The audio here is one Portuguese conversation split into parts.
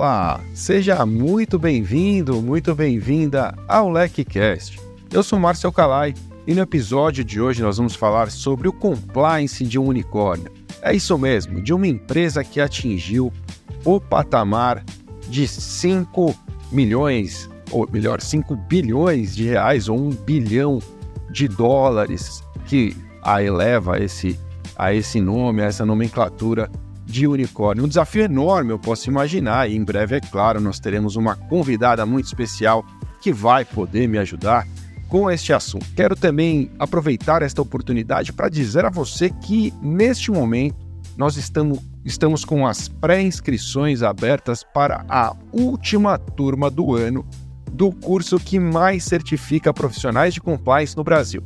Olá, seja muito bem-vindo, muito bem-vinda ao LecCast. Eu sou Márcio Calai e no episódio de hoje nós vamos falar sobre o compliance de um unicórnio. É isso mesmo, de uma empresa que atingiu o patamar de 5 milhões, ou melhor, 5 bilhões de reais ou 1 bilhão de dólares que a eleva a esse, a esse nome, a essa nomenclatura de unicórnio. Um desafio enorme, eu posso imaginar, e em breve, é claro, nós teremos uma convidada muito especial que vai poder me ajudar com este assunto. Quero também aproveitar esta oportunidade para dizer a você que, neste momento, nós estamos, estamos com as pré-inscrições abertas para a última turma do ano do curso que mais certifica profissionais de compliance no Brasil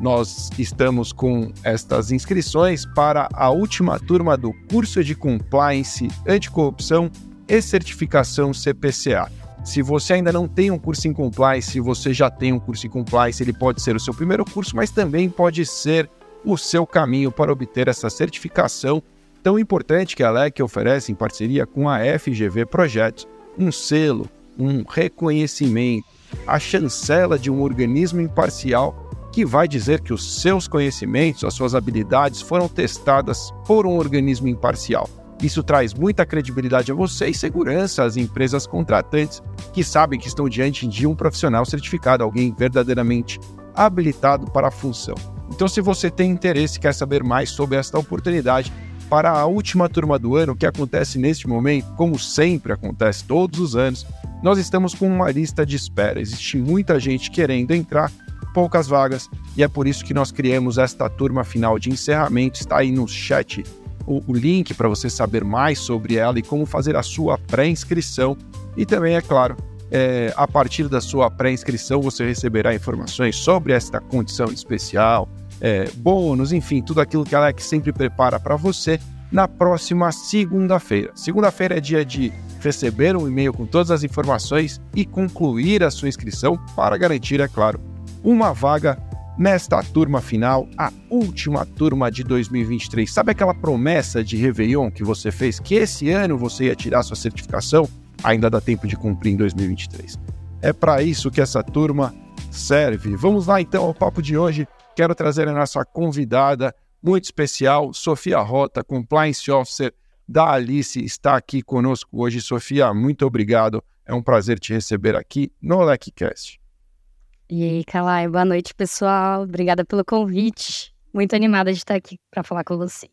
nós estamos com estas inscrições para a última turma do curso de Compliance Anticorrupção e Certificação CPCA. Se você ainda não tem um curso em Compliance, se você já tem um curso em Compliance, ele pode ser o seu primeiro curso, mas também pode ser o seu caminho para obter essa certificação tão importante que a LEC oferece em parceria com a FGV Projetos, um selo, um reconhecimento, a chancela de um organismo imparcial que vai dizer que os seus conhecimentos, as suas habilidades foram testadas por um organismo imparcial. Isso traz muita credibilidade a você e segurança às empresas contratantes que sabem que estão diante de um profissional certificado, alguém verdadeiramente habilitado para a função. Então, se você tem interesse e quer saber mais sobre esta oportunidade para a última turma do ano, que acontece neste momento, como sempre acontece todos os anos, nós estamos com uma lista de espera. Existe muita gente querendo entrar poucas vagas e é por isso que nós criamos esta turma final de encerramento. Está aí no chat o, o link para você saber mais sobre ela e como fazer a sua pré-inscrição. E também, é claro, é, a partir da sua pré-inscrição você receberá informações sobre esta condição especial, é, bônus, enfim, tudo aquilo que a Alex sempre prepara para você na próxima segunda-feira. Segunda-feira é dia de receber um e-mail com todas as informações e concluir a sua inscrição para garantir, é claro, uma vaga nesta turma final, a última turma de 2023. Sabe aquela promessa de Réveillon que você fez que esse ano você ia tirar sua certificação? Ainda dá tempo de cumprir em 2023. É para isso que essa turma serve. Vamos lá então ao papo de hoje. Quero trazer a nossa convidada muito especial, Sofia Rota, Compliance Officer da Alice, está aqui conosco hoje. Sofia, muito obrigado. É um prazer te receber aqui no LecCast. E aí, Kalai, boa noite, pessoal. Obrigada pelo convite. Muito animada de estar aqui para falar com vocês.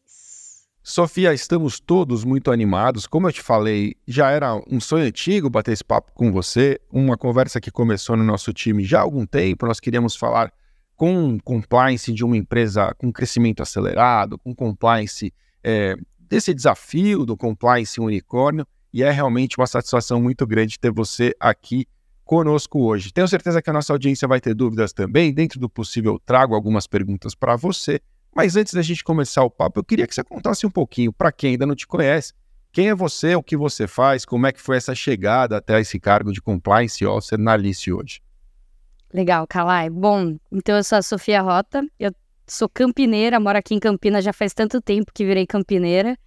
Sofia, estamos todos muito animados. Como eu te falei, já era um sonho antigo bater esse papo com você, uma conversa que começou no nosso time já há algum tempo. Nós queríamos falar com compliance de uma empresa com crescimento acelerado, com compliance é, desse desafio do compliance unicórnio, e é realmente uma satisfação muito grande ter você aqui conosco hoje. Tenho certeza que a nossa audiência vai ter dúvidas também. Dentro do possível, trago algumas perguntas para você. Mas antes da gente começar o papo, eu queria que você contasse um pouquinho, para quem ainda não te conhece, quem é você, o que você faz, como é que foi essa chegada até esse cargo de Compliance Officer na Alice hoje. Legal, Kalai. Bom, então eu sou a Sofia Rota, eu sou campineira, moro aqui em Campinas já faz tanto tempo que virei campineira.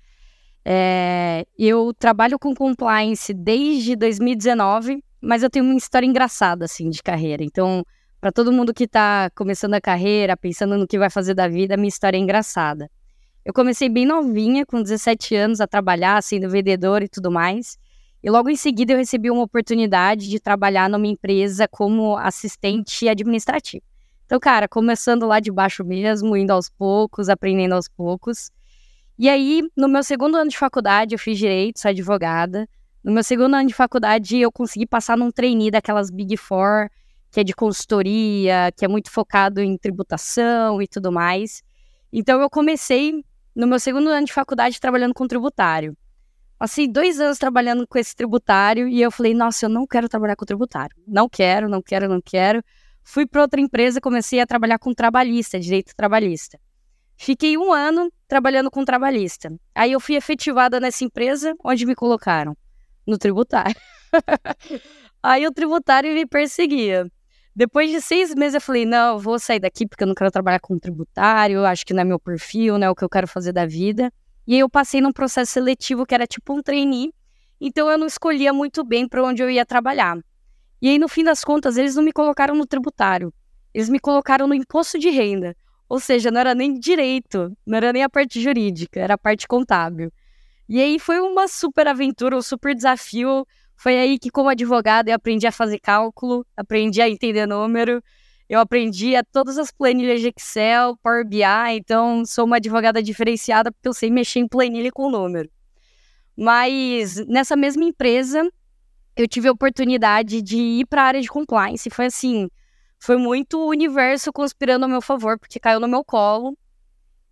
É, eu trabalho com compliance desde 2019, mas eu tenho uma história engraçada, assim, de carreira. Então, para todo mundo que está começando a carreira, pensando no que vai fazer da vida, minha história é engraçada. Eu comecei bem novinha, com 17 anos, a trabalhar, sendo vendedora e tudo mais. E logo em seguida eu recebi uma oportunidade de trabalhar numa empresa como assistente administrativo. Então, cara, começando lá de baixo mesmo, indo aos poucos, aprendendo aos poucos. E aí, no meu segundo ano de faculdade, eu fiz direito, sou advogada. No meu segundo ano de faculdade, eu consegui passar num trainee daquelas Big Four, que é de consultoria, que é muito focado em tributação e tudo mais. Então, eu comecei no meu segundo ano de faculdade trabalhando com tributário. Passei dois anos trabalhando com esse tributário e eu falei, nossa, eu não quero trabalhar com tributário. Não quero, não quero, não quero. Fui para outra empresa comecei a trabalhar com trabalhista, direito trabalhista. Fiquei um ano trabalhando com trabalhista. Aí eu fui efetivada nessa empresa, onde me colocaram no tributário. Aí o tributário me perseguia. Depois de seis meses eu falei, não, eu vou sair daqui porque eu não quero trabalhar com tributário, acho que não é meu perfil, não é o que eu quero fazer da vida. E aí eu passei num processo seletivo que era tipo um trainee, então eu não escolhia muito bem para onde eu ia trabalhar. E aí, no fim das contas, eles não me colocaram no tributário, eles me colocaram no imposto de renda. Ou seja, não era nem direito, não era nem a parte jurídica, era a parte contábil. E aí foi uma super aventura, um super desafio. Foi aí que, como advogada, eu aprendi a fazer cálculo, aprendi a entender número, eu aprendi a todas as planilhas de Excel, Power BI, então sou uma advogada diferenciada porque eu sei mexer em planilha com número. Mas nessa mesma empresa, eu tive a oportunidade de ir para a área de compliance. Foi assim, foi muito o universo conspirando a meu favor, porque caiu no meu colo.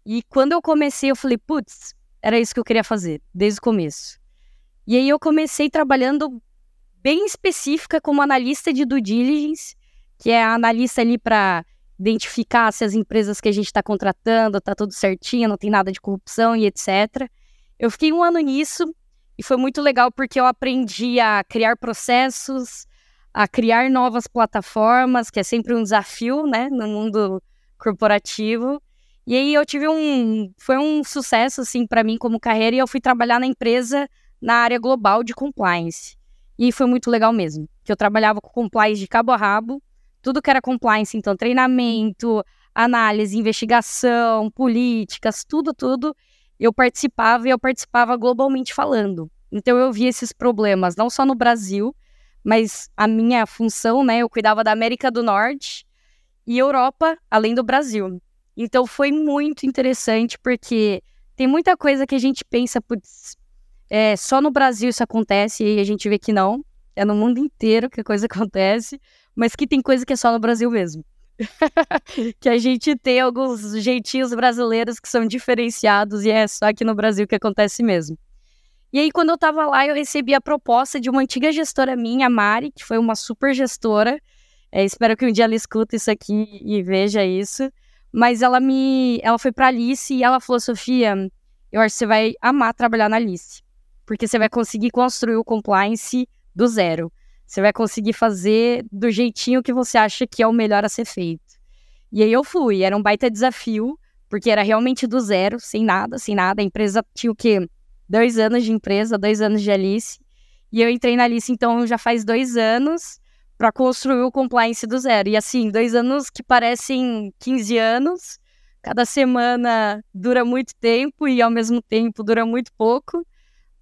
E quando eu comecei, eu falei, putz, era isso que eu queria fazer, desde o começo. E aí eu comecei trabalhando bem específica como analista de due diligence, que é a analista ali para identificar se as empresas que a gente está contratando tá tudo certinho, não tem nada de corrupção e etc. Eu fiquei um ano nisso e foi muito legal porque eu aprendi a criar processos, a criar novas plataformas, que é sempre um desafio, né, no mundo corporativo. E aí eu tive um, foi um sucesso assim para mim como carreira e eu fui trabalhar na empresa na área global de compliance. E foi muito legal mesmo, que eu trabalhava com compliance de cabo a rabo, tudo que era compliance, então treinamento, análise, investigação, políticas, tudo, tudo, eu participava e eu participava globalmente falando. Então eu via esses problemas não só no Brasil, mas a minha função, né, eu cuidava da América do Norte e Europa, além do Brasil. Então foi muito interessante porque tem muita coisa que a gente pensa, putz, é, só no Brasil isso acontece e a gente vê que não. É no mundo inteiro que a coisa acontece, mas que tem coisa que é só no Brasil mesmo. que a gente tem alguns jeitinhos brasileiros que são diferenciados e é só aqui no Brasil que acontece mesmo. E aí, quando eu tava lá, eu recebi a proposta de uma antiga gestora minha, a Mari, que foi uma super gestora. É, espero que um dia ela escute isso aqui e veja isso. Mas ela me. Ela foi pra Alice e ela falou: Sofia, eu acho que você vai amar trabalhar na Alice. Porque você vai conseguir construir o compliance do zero. Você vai conseguir fazer do jeitinho que você acha que é o melhor a ser feito. E aí eu fui. Era um baita desafio, porque era realmente do zero, sem nada, sem nada. A empresa tinha o quê? dois anos de empresa, dois anos de Alice. E eu entrei na Alice, então, já faz dois anos para construir o compliance do zero. E assim, dois anos que parecem 15 anos. Cada semana dura muito tempo e, ao mesmo tempo, dura muito pouco,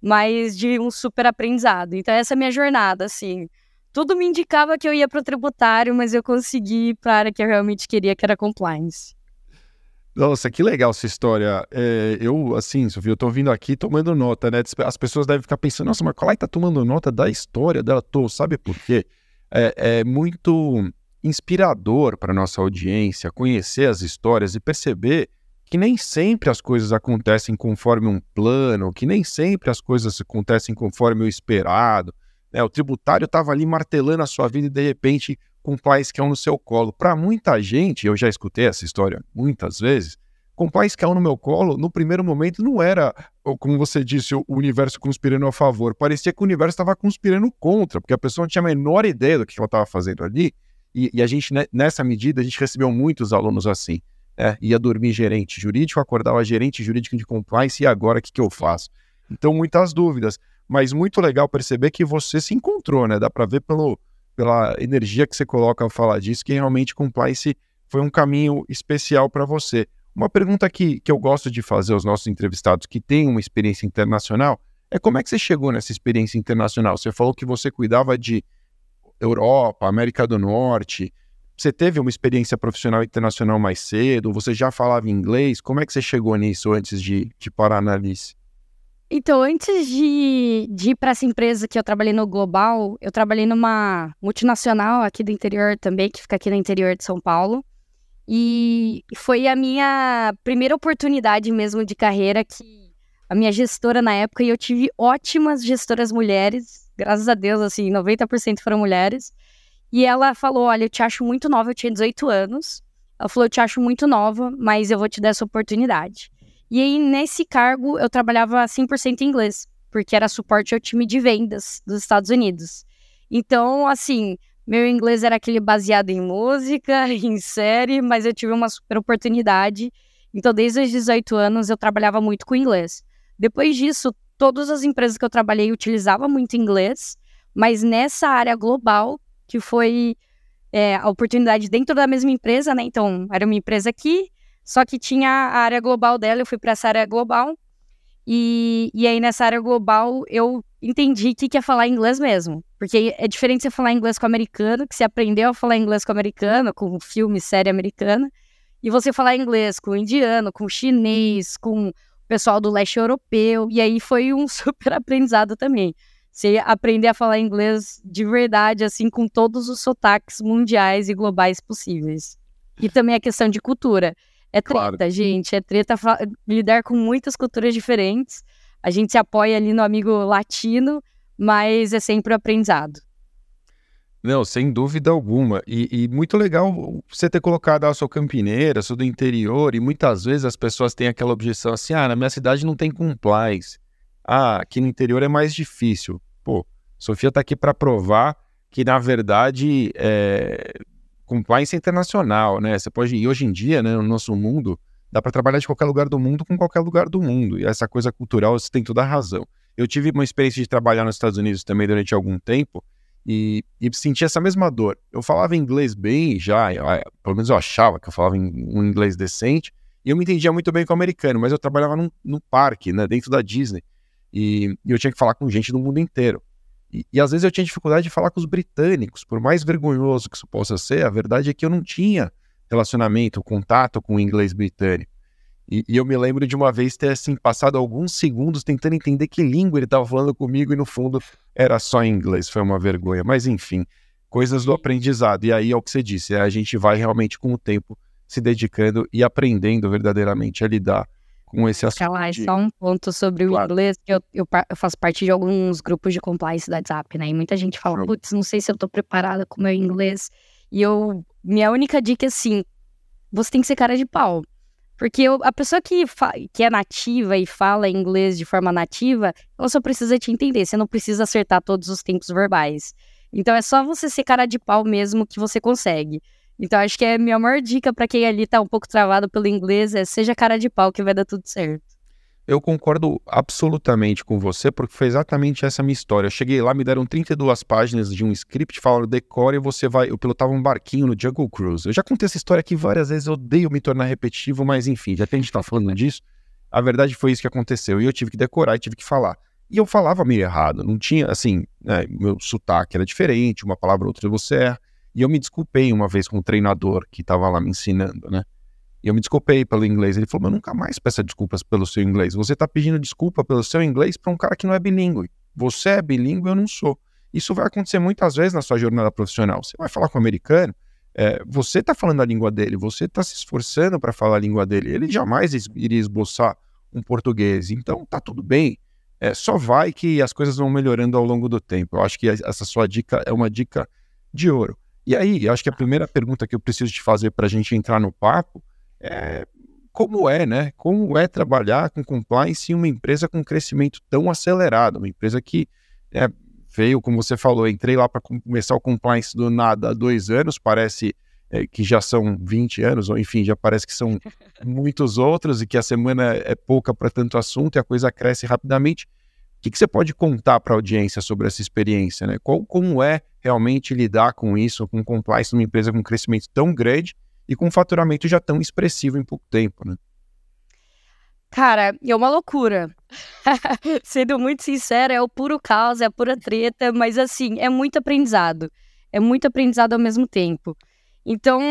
mas de um super aprendizado. Então, essa é a minha jornada, assim. Tudo me indicava que eu ia para o tributário, mas eu consegui para a área que eu realmente queria, que era compliance. Nossa, que legal essa história. É, eu, assim, Sofia, eu tô vindo aqui tomando nota, né? As pessoas devem ficar pensando, nossa, mas Colai tá tomando nota da história dela. Tô, sabe por quê? É, é muito inspirador para nossa audiência conhecer as histórias e perceber que nem sempre as coisas acontecem conforme um plano, que nem sempre as coisas acontecem conforme o esperado. Né? O tributário estava ali martelando a sua vida e de repente pais que é um no seu colo. Para muita gente, eu já escutei essa história muitas vezes, é um no meu colo, no primeiro momento não era, como você disse, o universo conspirando a favor. Parecia que o universo estava conspirando contra, porque a pessoa não tinha a menor ideia do que ela estava fazendo ali. E, e, a gente, né, nessa medida, a gente recebeu muitos alunos assim. Né? Ia dormir gerente jurídico, acordava gerente jurídico de compliance, e agora o que, que eu faço? Então, muitas dúvidas. Mas muito legal perceber que você se encontrou, né? Dá para ver pelo, pela energia que você coloca ao falar disso, que realmente compliance foi um caminho especial para você. Uma pergunta que, que eu gosto de fazer aos nossos entrevistados que têm uma experiência internacional é como é que você chegou nessa experiência internacional? Você falou que você cuidava de Europa, América do Norte. Você teve uma experiência profissional internacional mais cedo? Você já falava inglês? Como é que você chegou nisso antes de, de parar na Alice? Então, antes de, de ir para essa empresa que eu trabalhei no Global, eu trabalhei numa multinacional aqui do interior também, que fica aqui no interior de São Paulo. E foi a minha primeira oportunidade mesmo de carreira que a minha gestora na época, e eu tive ótimas gestoras mulheres, graças a Deus, assim, 90% foram mulheres. E ela falou: Olha, eu te acho muito nova, eu tinha 18 anos. Ela falou: Eu te acho muito nova, mas eu vou te dar essa oportunidade. E aí, nesse cargo, eu trabalhava 100% em inglês, porque era suporte ao time de vendas dos Estados Unidos. Então, assim, meu inglês era aquele baseado em música, em série, mas eu tive uma super oportunidade. Então, desde os 18 anos, eu trabalhava muito com inglês. Depois disso, todas as empresas que eu trabalhei utilizavam muito inglês, mas nessa área global, que foi é, a oportunidade dentro da mesma empresa, né? Então, era uma empresa aqui, só que tinha a área global dela, eu fui para essa área global. E, e aí, nessa área global, eu entendi que quer falar inglês mesmo. Porque é diferente você falar inglês com americano, que você aprendeu a falar inglês com americano, com filme, série americana, e você falar inglês com indiano, com chinês, com o pessoal do leste europeu. E aí foi um super aprendizado também. Você aprender a falar inglês de verdade, assim, com todos os sotaques mundiais e globais possíveis. E também a questão de cultura. É treta, claro. gente. É treta lidar com muitas culturas diferentes. A gente se apoia ali no amigo latino, mas é sempre um aprendizado. Não, sem dúvida alguma. E, e, muito legal você ter colocado a sua campineira, sou do interior, e muitas vezes as pessoas têm aquela objeção assim: ah, na minha cidade não tem compliance. Ah, aqui no interior é mais difícil. Pô, Sofia está aqui para provar que, na verdade, é compliance internacional, né? Você pode, e hoje em dia, né, no nosso mundo, dá para trabalhar de qualquer lugar do mundo com qualquer lugar do mundo. E essa coisa cultural, você tem toda a razão. Eu tive uma experiência de trabalhar nos Estados Unidos também durante algum tempo e, e senti essa mesma dor. Eu falava inglês bem já, eu, pelo menos eu achava que eu falava um inglês decente, e eu me entendia muito bem com o americano, mas eu trabalhava num, num parque, né, dentro da Disney. E, e eu tinha que falar com gente do mundo inteiro. E, e, às vezes eu tinha dificuldade de falar com os britânicos, por mais vergonhoso que isso possa ser, a verdade é que eu não tinha relacionamento, contato com o inglês britânico. E, e eu me lembro de uma vez ter assim passado alguns segundos tentando entender que língua ele estava falando comigo e no fundo era só inglês. Foi uma vergonha, mas enfim, coisas do aprendizado. E aí é o que você disse, é, a gente vai realmente com o tempo se dedicando e aprendendo verdadeiramente a lidar com esse assunto. Lá, de... só um ponto sobre claro. o inglês, que eu, eu, eu, faço parte de alguns grupos de compliance da WhatsApp, né? E muita gente fala, putz, não sei se eu tô preparada com o meu inglês. E eu, minha única dica é assim, você tem que ser cara de pau. Porque eu, a pessoa que, que é nativa e fala inglês de forma nativa, ela só precisa te entender, você não precisa acertar todos os tempos verbais. Então é só você ser cara de pau mesmo que você consegue. Então, acho que é a minha maior dica para quem ali tá um pouco travado pelo inglês é seja cara de pau que vai dar tudo certo. Eu concordo absolutamente com você, porque foi exatamente essa minha história. Eu cheguei lá, me deram 32 páginas de um script, falaram decore e você vai. Eu pilotava um barquinho no Jungle Cruise. Eu já contei essa história aqui várias vezes, eu odeio me tornar repetitivo, mas enfim, já que a gente tá falando disso, a verdade foi isso que aconteceu. E eu tive que decorar e tive que falar. E eu falava meio errado, não tinha, assim, né, meu sotaque era diferente, uma palavra ou outra você erra. E eu me desculpei uma vez com o treinador que estava lá me ensinando, né? E eu me desculpei pelo inglês. Ele falou: mas nunca mais peça desculpas pelo seu inglês. Você está pedindo desculpa pelo seu inglês para um cara que não é bilíngue. Você é bilíngue, eu não sou. Isso vai acontecer muitas vezes na sua jornada profissional. Você vai falar com o um americano, é, você está falando a língua dele, você está se esforçando para falar a língua dele. Ele jamais iria esboçar um português. Então tá tudo bem. É, só vai que as coisas vão melhorando ao longo do tempo. Eu acho que essa sua dica é uma dica de ouro. E aí, eu acho que a primeira pergunta que eu preciso te fazer para a gente entrar no papo é como é, né? Como é trabalhar com compliance em uma empresa com crescimento tão acelerado, uma empresa que é, veio, como você falou, entrei lá para começar o compliance do nada há dois anos, parece é, que já são 20 anos, ou enfim, já parece que são muitos outros e que a semana é pouca para tanto assunto e a coisa cresce rapidamente que, que você pode contar para a audiência sobre essa experiência? Né? Qual, como é realmente lidar com isso, com compliance numa empresa com crescimento tão grande e com um faturamento já tão expressivo em pouco tempo? Né? Cara, é uma loucura. Sendo muito sincera, é o puro caos, é a pura treta, mas assim, é muito aprendizado. É muito aprendizado ao mesmo tempo. Então,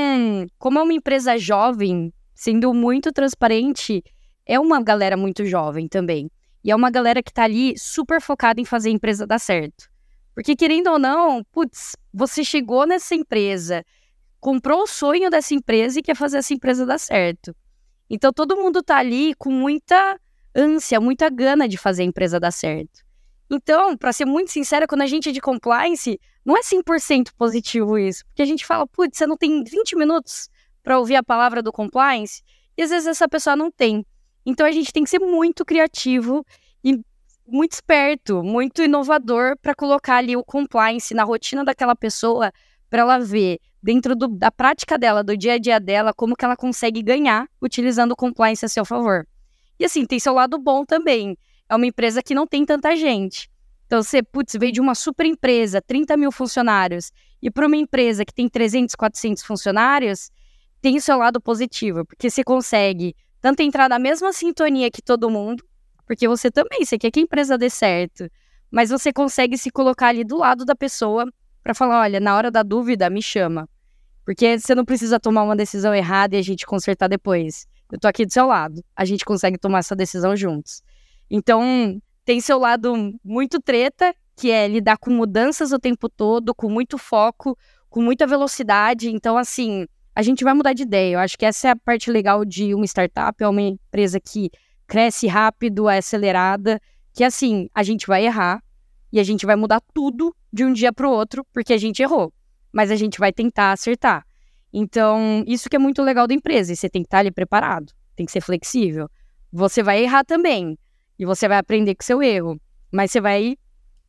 como é uma empresa jovem, sendo muito transparente, é uma galera muito jovem também. E é uma galera que tá ali super focada em fazer a empresa dar certo. Porque, querendo ou não, putz, você chegou nessa empresa, comprou o sonho dessa empresa e quer fazer essa empresa dar certo. Então, todo mundo tá ali com muita ânsia, muita gana de fazer a empresa dar certo. Então, para ser muito sincera, quando a gente é de compliance, não é 100% positivo isso. Porque a gente fala, putz, você não tem 20 minutos para ouvir a palavra do compliance, e às vezes essa pessoa não tem. Então a gente tem que ser muito criativo e muito esperto, muito inovador para colocar ali o compliance na rotina daquela pessoa, para ela ver dentro do, da prática dela, do dia a dia dela, como que ela consegue ganhar utilizando o compliance a seu favor. E assim, tem seu lado bom também. é uma empresa que não tem tanta gente. Então, você, putz, veio de uma super empresa, 30 mil funcionários, e para uma empresa que tem 300, 400 funcionários, tem seu lado positivo, porque você consegue tanto entrar na mesma sintonia que todo mundo, porque você também, você quer que a empresa dê certo, mas você consegue se colocar ali do lado da pessoa para falar, olha, na hora da dúvida, me chama. Porque você não precisa tomar uma decisão errada e a gente consertar depois. Eu tô aqui do seu lado. A gente consegue tomar essa decisão juntos. Então, tem seu lado muito treta, que é lidar com mudanças o tempo todo, com muito foco, com muita velocidade. Então, assim, a gente vai mudar de ideia. Eu acho que essa é a parte legal de uma startup, é uma empresa que cresce rápido, é acelerada, que assim, a gente vai errar e a gente vai mudar tudo de um dia para o outro, porque a gente errou. Mas a gente vai tentar acertar. Então, isso que é muito legal da empresa, e você tem que estar ali preparado, tem que ser flexível. Você vai errar também, e você vai aprender com seu erro, mas você vai estar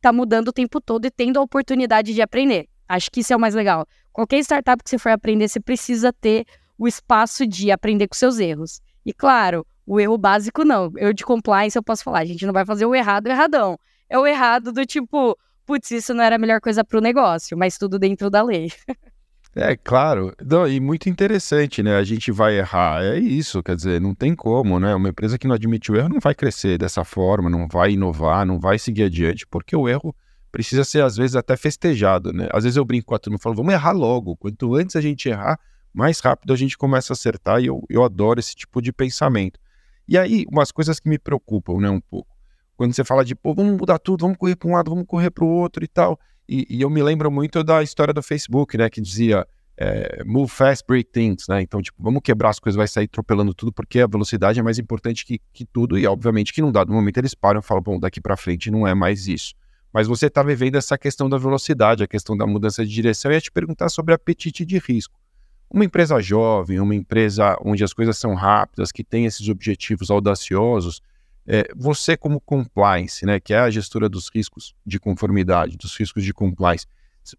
tá mudando o tempo todo e tendo a oportunidade de aprender. Acho que isso é o mais legal. Qualquer startup que você for aprender, você precisa ter o espaço de aprender com seus erros. E claro, o erro básico não. Eu de compliance eu posso falar, a gente não vai fazer o errado, o erradão. É o errado do tipo, putz, isso não era a melhor coisa para o negócio, mas tudo dentro da lei. É, claro. Não, e muito interessante, né? A gente vai errar. É isso, quer dizer, não tem como, né? Uma empresa que não admite o erro não vai crescer dessa forma, não vai inovar, não vai seguir adiante, porque o erro precisa ser, às vezes, até festejado, né? Às vezes eu brinco com a turma e falo, vamos errar logo. Quanto antes a gente errar, mais rápido a gente começa a acertar, e eu, eu adoro esse tipo de pensamento. E aí, umas coisas que me preocupam, né, um pouco. Quando você fala de, pô, vamos mudar tudo, vamos correr para um lado, vamos correr para o outro e tal. E, e, eu me lembro muito da história do Facebook, né, que dizia é, move fast, break things, né? Então, tipo, vamos quebrar as coisas, vai sair atropelando tudo, porque a velocidade é mais importante que, que tudo. E, obviamente, que num dado momento eles param e falam, bom, daqui para frente não é mais isso. Mas você está vivendo essa questão da velocidade, a questão da mudança de direção. E ia te perguntar sobre apetite de risco. Uma empresa jovem, uma empresa onde as coisas são rápidas, que tem esses objetivos audaciosos, é, você como compliance, né, que é a gestora dos riscos de conformidade, dos riscos de compliance,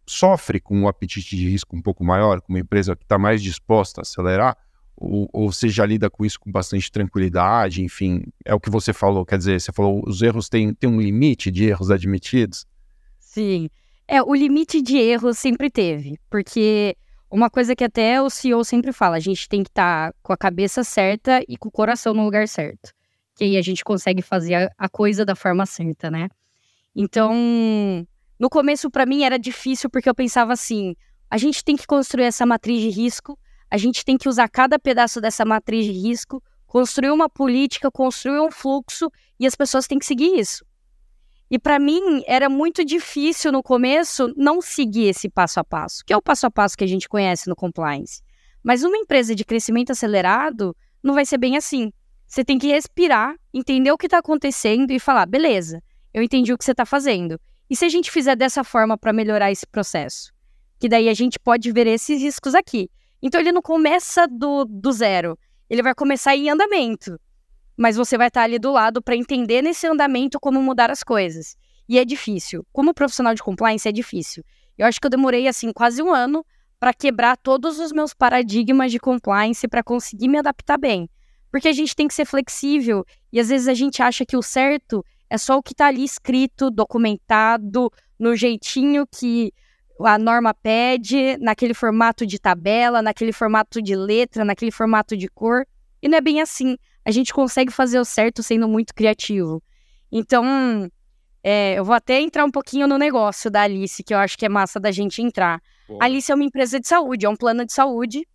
sofre com um apetite de risco um pouco maior, com uma empresa que está mais disposta a acelerar, ou, ou você já lida com isso com bastante tranquilidade, enfim, é o que você falou, quer dizer, você falou, os erros têm, têm um limite de erros admitidos? Sim, é, o limite de erros sempre teve, porque uma coisa que até o CEO sempre fala, a gente tem que estar tá com a cabeça certa e com o coração no lugar certo. Que aí a gente consegue fazer a, a coisa da forma certa, né? Então, no começo para mim era difícil porque eu pensava assim, a gente tem que construir essa matriz de risco, a gente tem que usar cada pedaço dessa matriz de risco, construir uma política, construir um fluxo e as pessoas têm que seguir isso. E para mim era muito difícil no começo não seguir esse passo a passo, que é o passo a passo que a gente conhece no compliance. Mas uma empresa de crescimento acelerado não vai ser bem assim. Você tem que respirar, entender o que está acontecendo e falar: beleza, eu entendi o que você está fazendo. E se a gente fizer dessa forma para melhorar esse processo? Que daí a gente pode ver esses riscos aqui. Então ele não começa do, do zero, ele vai começar em andamento mas você vai estar ali do lado para entender nesse andamento como mudar as coisas. E é difícil. Como profissional de compliance, é difícil. Eu acho que eu demorei, assim, quase um ano para quebrar todos os meus paradigmas de compliance para conseguir me adaptar bem. Porque a gente tem que ser flexível e às vezes a gente acha que o certo é só o que está ali escrito, documentado, no jeitinho que a norma pede, naquele formato de tabela, naquele formato de letra, naquele formato de cor. E não é bem assim a gente consegue fazer o certo sendo muito criativo. Então, é, eu vou até entrar um pouquinho no negócio da Alice, que eu acho que é massa da gente entrar. Boa. A Alice é uma empresa de saúde, é um plano de saúde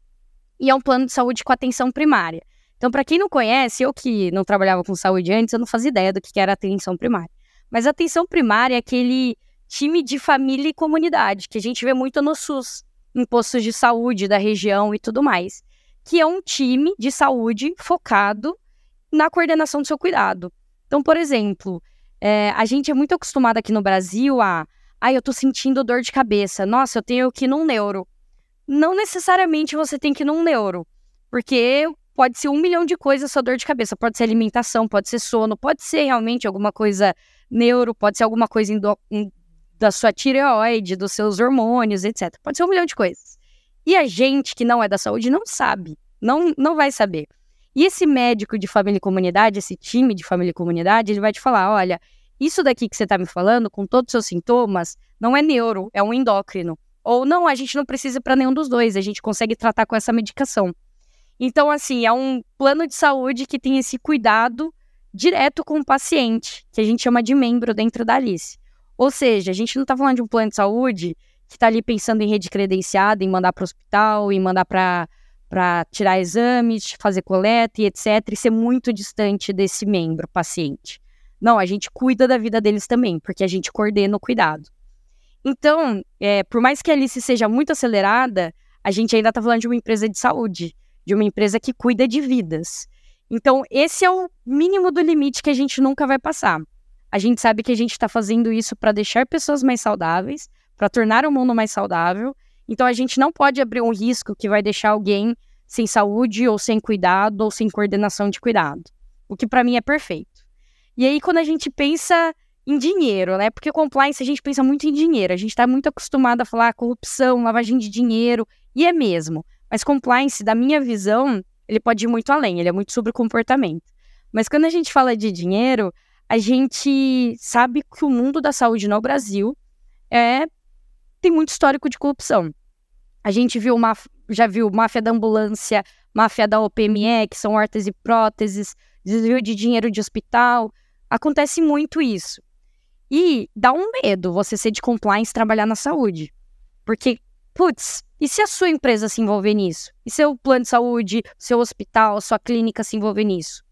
e é um plano de saúde com atenção primária. Então, para quem não conhece, eu que não trabalhava com saúde antes, eu não fazia ideia do que era atenção primária. Mas atenção primária é aquele time de família e comunidade que a gente vê muito no SUS, em postos de saúde da região e tudo mais que é um time de saúde focado na coordenação do seu cuidado. Então, por exemplo, é, a gente é muito acostumado aqui no Brasil a. Ah, eu tô sentindo dor de cabeça. Nossa, eu tenho que ir num neuro. Não necessariamente você tem que ir num neuro. Porque pode ser um milhão de coisas sua dor de cabeça. Pode ser alimentação, pode ser sono, pode ser realmente alguma coisa neuro, pode ser alguma coisa da sua tireoide, dos seus hormônios, etc. Pode ser um milhão de coisas. E a gente que não é da saúde não sabe, não, não vai saber. E esse médico de família e comunidade, esse time de família e comunidade, ele vai te falar: olha, isso daqui que você está me falando, com todos os seus sintomas, não é neuro, é um endócrino. Ou não, a gente não precisa para nenhum dos dois, a gente consegue tratar com essa medicação. Então, assim, é um plano de saúde que tem esse cuidado direto com o paciente, que a gente chama de membro dentro da Alice. Ou seja, a gente não está falando de um plano de saúde que está ali pensando em rede credenciada, em mandar para o hospital, em mandar para tirar exames, fazer coleta e etc., e ser muito distante desse membro, paciente. Não, a gente cuida da vida deles também, porque a gente coordena o cuidado. Então, é, por mais que a Alice seja muito acelerada, a gente ainda está falando de uma empresa de saúde, de uma empresa que cuida de vidas. Então, esse é o mínimo do limite que a gente nunca vai passar. A gente sabe que a gente está fazendo isso para deixar pessoas mais saudáveis, para tornar o mundo mais saudável. Então, a gente não pode abrir um risco que vai deixar alguém sem saúde, ou sem cuidado, ou sem coordenação de cuidado. O que para mim é perfeito. E aí, quando a gente pensa em dinheiro, né? Porque compliance a gente pensa muito em dinheiro. A gente está muito acostumado a falar corrupção, lavagem de dinheiro, e é mesmo. Mas compliance, da minha visão, ele pode ir muito além, ele é muito sobre comportamento. Mas quando a gente fala de dinheiro, a gente sabe que o mundo da saúde no Brasil é tem muito histórico de corrupção. A gente viu uma, já viu máfia da ambulância, máfia da OPME, que são hortas e próteses, desvio de dinheiro de hospital. Acontece muito isso. E dá um medo você ser de compliance trabalhar na saúde. Porque, putz, e se a sua empresa se envolver nisso? E seu plano de saúde, seu hospital, sua clínica se envolver nisso?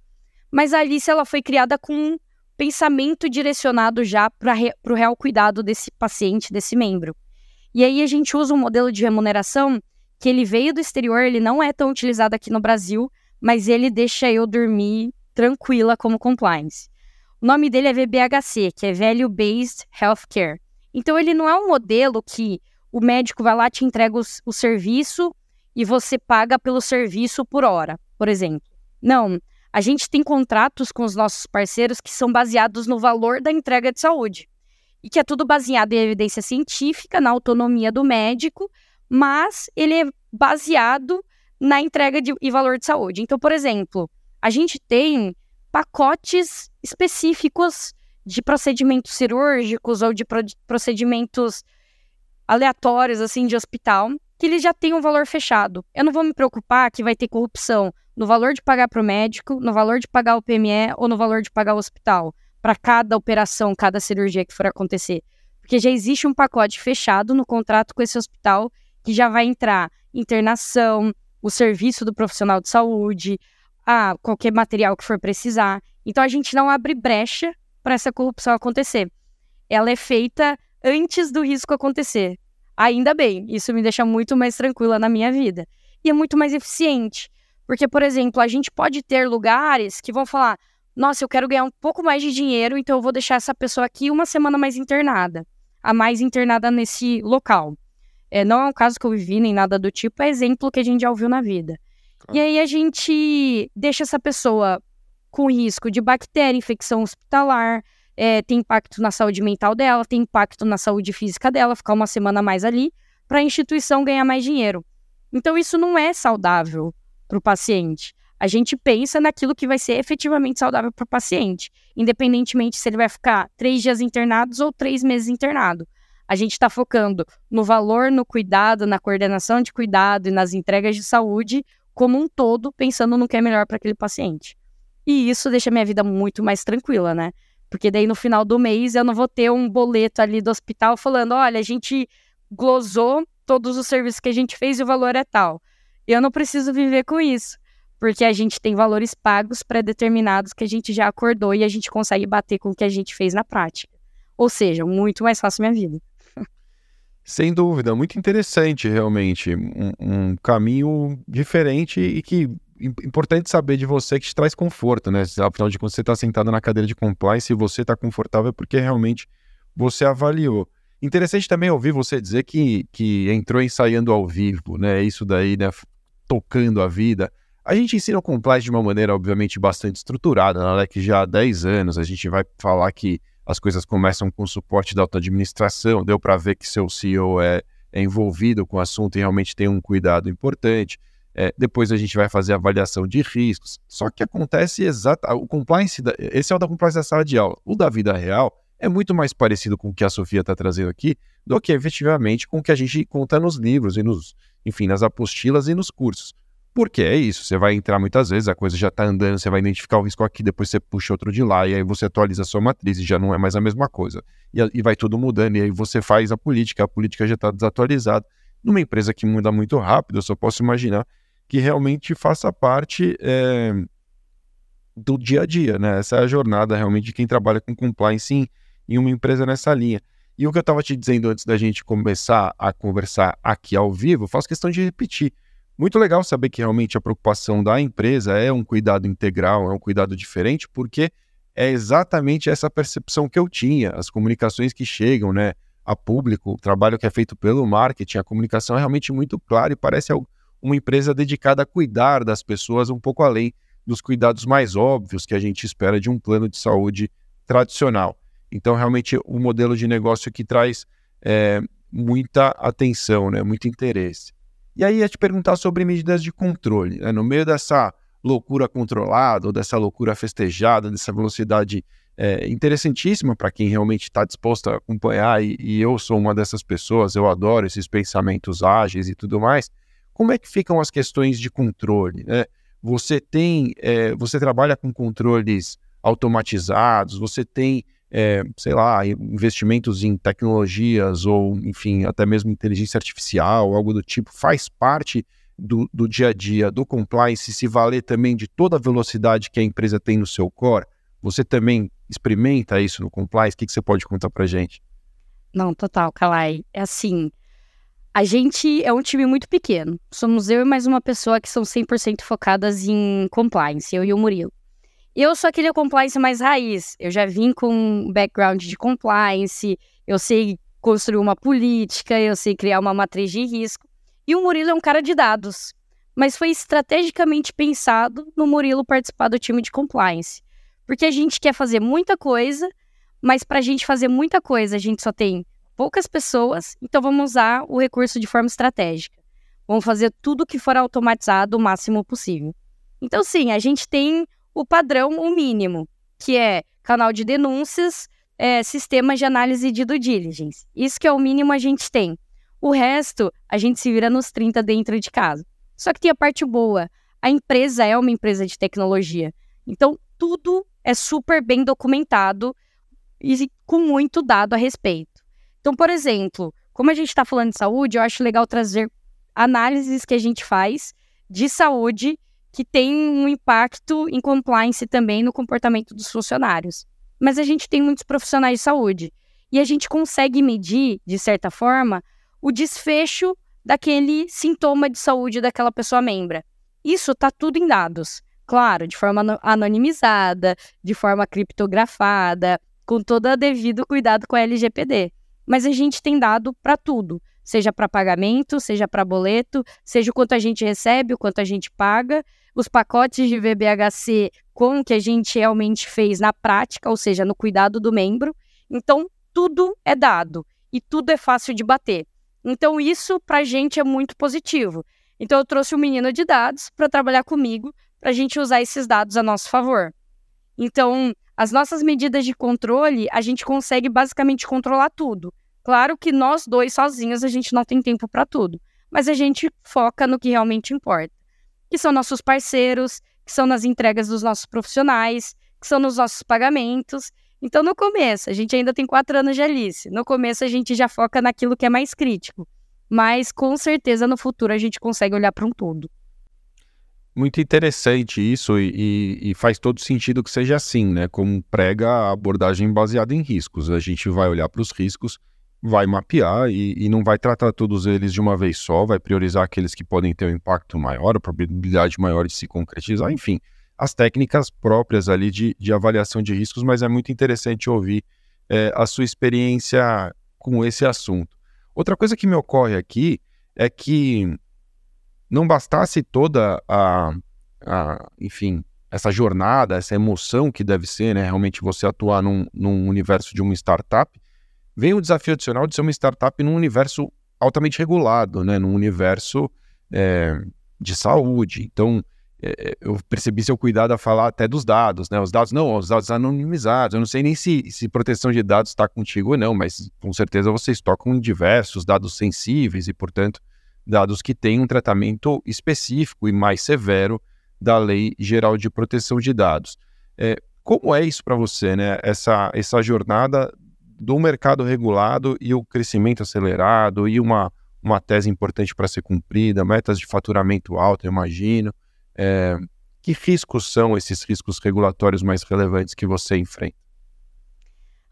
Mas a Alice ela foi criada com um pensamento direcionado já para o real cuidado desse paciente, desse membro. E aí a gente usa um modelo de remuneração que ele veio do exterior, ele não é tão utilizado aqui no Brasil, mas ele deixa eu dormir tranquila como compliance. O nome dele é VBHC, que é Value Based Healthcare. Então, ele não é um modelo que o médico vai lá, te entrega o, o serviço e você paga pelo serviço por hora, por exemplo. Não. A gente tem contratos com os nossos parceiros que são baseados no valor da entrega de saúde. E que é tudo baseado em evidência científica, na autonomia do médico, mas ele é baseado na entrega de, e valor de saúde. Então, por exemplo, a gente tem pacotes específicos de procedimentos cirúrgicos ou de procedimentos aleatórios, assim, de hospital, que eles já têm um valor fechado. Eu não vou me preocupar que vai ter corrupção no valor de pagar para o médico, no valor de pagar o PME ou no valor de pagar o hospital, para cada operação, cada cirurgia que for acontecer. Porque já existe um pacote fechado no contrato com esse hospital que já vai entrar internação, o serviço do profissional de saúde, a qualquer material que for precisar. Então a gente não abre brecha para essa corrupção acontecer. Ela é feita antes do risco acontecer. Ainda bem, isso me deixa muito mais tranquila na minha vida. E é muito mais eficiente. Porque, por exemplo, a gente pode ter lugares que vão falar: nossa, eu quero ganhar um pouco mais de dinheiro, então eu vou deixar essa pessoa aqui uma semana mais internada, a mais internada nesse local. É, não é um caso que eu vivi nem nada do tipo, é exemplo que a gente já ouviu na vida. E aí a gente deixa essa pessoa com risco de bactéria, infecção hospitalar, é, tem impacto na saúde mental dela, tem impacto na saúde física dela, ficar uma semana mais ali, para a instituição ganhar mais dinheiro. Então isso não é saudável para o paciente. A gente pensa naquilo que vai ser efetivamente saudável para o paciente, independentemente se ele vai ficar três dias internados ou três meses internado. A gente está focando no valor, no cuidado, na coordenação de cuidado e nas entregas de saúde, como um todo, pensando no que é melhor para aquele paciente. E isso deixa minha vida muito mais tranquila, né? Porque daí no final do mês eu não vou ter um boleto ali do hospital falando: olha, a gente glosou todos os serviços que a gente fez e o valor é tal. Eu não preciso viver com isso, porque a gente tem valores pagos pré-determinados que a gente já acordou e a gente consegue bater com o que a gente fez na prática. Ou seja, muito mais fácil minha vida. Sem dúvida, muito interessante realmente, um, um, caminho diferente e que importante saber de você que te traz conforto, né? Afinal de contas, você está sentado na cadeira de compliance e você está confortável porque realmente você avaliou. Interessante também ouvir você dizer que, que entrou ensaiando ao vivo, né? Isso daí, né? Tocando a vida. A gente ensina o compliance de uma maneira, obviamente, bastante estruturada, né? que já há 10 anos a gente vai falar que as coisas começam com suporte da auto-administração, deu para ver que seu CEO é, é, envolvido com o assunto e realmente tem um cuidado importante. É, depois a gente vai fazer avaliação de riscos. Só que acontece exato. O compliance, da, esse é o da compliance da sala de aula. O da vida real é muito mais parecido com o que a Sofia está trazendo aqui do que efetivamente com o que a gente conta nos livros e nos, enfim, nas apostilas e nos cursos. Porque é isso, você vai entrar muitas vezes, a coisa já está andando, você vai identificar o risco aqui, depois você puxa outro de lá, e aí você atualiza a sua matriz e já não é mais a mesma coisa. E, e vai tudo mudando, e aí você faz a política, a política já está desatualizada. Numa empresa que muda muito rápido, eu só posso imaginar que realmente faça parte é, do dia a dia, né? Essa é a jornada realmente de quem trabalha com compliance em, em uma empresa nessa linha. E o que eu estava te dizendo antes da gente começar a conversar aqui ao vivo, faço questão de repetir. Muito legal saber que realmente a preocupação da empresa é um cuidado integral, é um cuidado diferente, porque é exatamente essa percepção que eu tinha, as comunicações que chegam, né, a público, o trabalho que é feito pelo marketing, a comunicação é realmente muito clara e parece uma empresa dedicada a cuidar das pessoas um pouco além dos cuidados mais óbvios que a gente espera de um plano de saúde tradicional. Então, realmente, o modelo de negócio que traz é, muita atenção, né, muito interesse. E aí ia te perguntar sobre medidas de controle. Né? No meio dessa loucura controlada, ou dessa loucura festejada, dessa velocidade é, interessantíssima para quem realmente está disposto a acompanhar, e, e, eu sou uma dessas pessoas, eu adoro esses pensamentos ágeis e tudo mais. Como é que ficam as questões de controle? Né? Você tem, é, você trabalha com controles automatizados, você tem é, sei lá, investimentos em tecnologias ou, enfim, até mesmo inteligência artificial, algo do tipo, faz parte do, do dia a dia do compliance, se valer também de toda a velocidade que a empresa tem no seu core? Você também experimenta isso no compliance? O que, que você pode contar para gente? Não, total, Kalai. É assim, a gente é um time muito pequeno. Somos eu e mais uma pessoa que são 100% focadas em compliance, eu e o Murilo. Eu sou aquele compliance mais raiz. Eu já vim com um background de compliance, eu sei construir uma política, eu sei criar uma matriz de risco. E o Murilo é um cara de dados. Mas foi estrategicamente pensado no Murilo participar do time de compliance. Porque a gente quer fazer muita coisa, mas para a gente fazer muita coisa, a gente só tem poucas pessoas, então vamos usar o recurso de forma estratégica. Vamos fazer tudo que for automatizado o máximo possível. Então, sim, a gente tem o padrão, o mínimo, que é canal de denúncias, é, sistemas de análise de due diligence. Isso que é o mínimo a gente tem. O resto, a gente se vira nos 30 dentro de casa. Só que tem a parte boa. A empresa é uma empresa de tecnologia. Então, tudo é super bem documentado e com muito dado a respeito. Então, por exemplo, como a gente está falando de saúde, eu acho legal trazer análises que a gente faz de saúde que tem um impacto em compliance também no comportamento dos funcionários. Mas a gente tem muitos profissionais de saúde e a gente consegue medir, de certa forma, o desfecho daquele sintoma de saúde daquela pessoa membra. Isso está tudo em dados. Claro, de forma anonimizada, de forma criptografada, com todo o devido cuidado com a LGPD. Mas a gente tem dado para tudo, seja para pagamento, seja para boleto, seja o quanto a gente recebe, o quanto a gente paga, os pacotes de VBHC com o que a gente realmente fez na prática, ou seja, no cuidado do membro. Então, tudo é dado e tudo é fácil de bater. Então, isso para a gente é muito positivo. Então, eu trouxe um menino de dados para trabalhar comigo, para a gente usar esses dados a nosso favor. Então, as nossas medidas de controle, a gente consegue basicamente controlar tudo. Claro que nós dois sozinhos a gente não tem tempo para tudo, mas a gente foca no que realmente importa que são nossos parceiros, que são nas entregas dos nossos profissionais, que são nos nossos pagamentos. Então, no começo, a gente ainda tem quatro anos de Alice. No começo, a gente já foca naquilo que é mais crítico. Mas, com certeza, no futuro, a gente consegue olhar para um todo. Muito interessante isso e, e, faz todo sentido que seja assim, né? Como prega a abordagem baseada em riscos. A gente vai olhar para os riscos vai mapear e, e, não vai tratar todos eles de uma vez só, vai priorizar aqueles que podem ter um impacto maior, a probabilidade maior de se concretizar, enfim, as técnicas próprias ali de, de avaliação de riscos, mas é muito interessante ouvir é, a sua experiência com esse assunto. Outra coisa que me ocorre aqui é que não bastasse toda a, a enfim, essa jornada, essa emoção que deve ser, né, realmente você atuar num, num universo de uma startup, vem o desafio adicional de ser uma startup num universo altamente regulado, né? num universo é, de saúde. Então, é, eu percebi seu cuidado a falar até dos dados, né? Os dados não, os dados anonimizados. Eu não sei nem se, se proteção de dados está contigo ou não, mas com certeza vocês tocam diversos dados sensíveis e, portanto, dados que têm um tratamento específico e mais severo da Lei Geral de Proteção de Dados. É, como é isso para você, né? Essa, essa jornada do mercado regulado e o crescimento acelerado e uma, uma tese importante para ser cumprida, metas de faturamento alto, eu imagino. É, que riscos são esses riscos regulatórios mais relevantes que você enfrenta?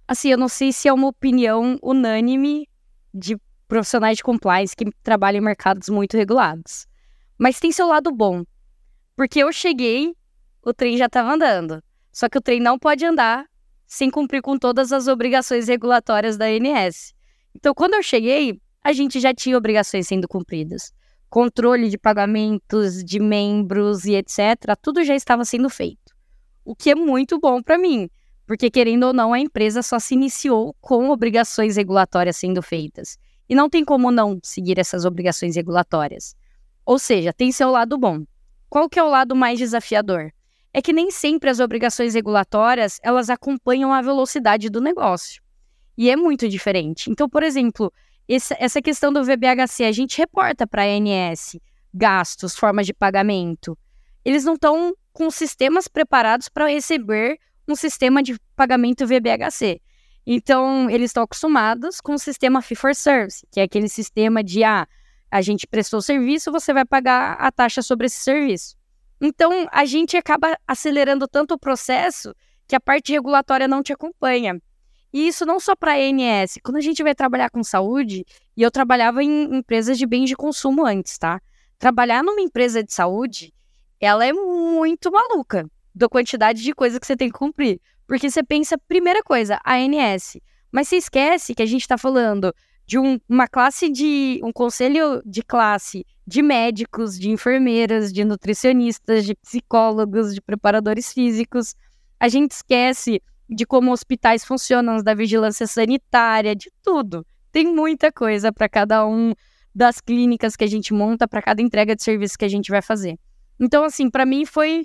Assim, eu não sei se é uma opinião unânime de profissionais de compliance que trabalham em mercados muito regulados. Mas tem seu lado bom. Porque eu cheguei, o trem já estava andando. Só que o trem não pode andar sem cumprir com todas as obrigações regulatórias da ANS. Então, quando eu cheguei, a gente já tinha obrigações sendo cumpridas controle de pagamentos de membros e etc., tudo já estava sendo feito. O que é muito bom para mim, porque querendo ou não, a empresa só se iniciou com obrigações regulatórias sendo feitas. E não tem como não seguir essas obrigações regulatórias. Ou seja, tem seu lado bom. Qual que é o lado mais desafiador? É que nem sempre as obrigações regulatórias, elas acompanham a velocidade do negócio. E é muito diferente. Então, por exemplo, essa, questão do VBHC, a gente reporta para a ANS gastos, formas de pagamento. Eles não estão com sistemas preparados para receber um sistema de pagamento VBHC. Então, eles estão acostumados com o sistema Fee for Service, que é aquele sistema de, ah, a gente prestou serviço, você vai pagar a taxa sobre esse serviço. Então, a gente acaba acelerando tanto o processo que a parte regulatória não te acompanha. E isso não só para a ANS. Quando a gente vai trabalhar com saúde, e eu trabalhava em empresas de bens de consumo antes, tá? Trabalhar numa empresa de saúde, ela é muito maluca da quantidade de coisas que você tem que cumprir. Porque você pensa, primeira coisa, ANS. Mas você esquece que a gente está falando de um, uma classe de. um conselho de classe de médicos, de enfermeiras, de nutricionistas, de psicólogos, de preparadores físicos. A gente esquece de como hospitais funcionam, da vigilância sanitária, de tudo. Tem muita coisa para cada um das clínicas que a gente monta, para cada entrega de serviço que a gente vai fazer. Então, assim, para mim foi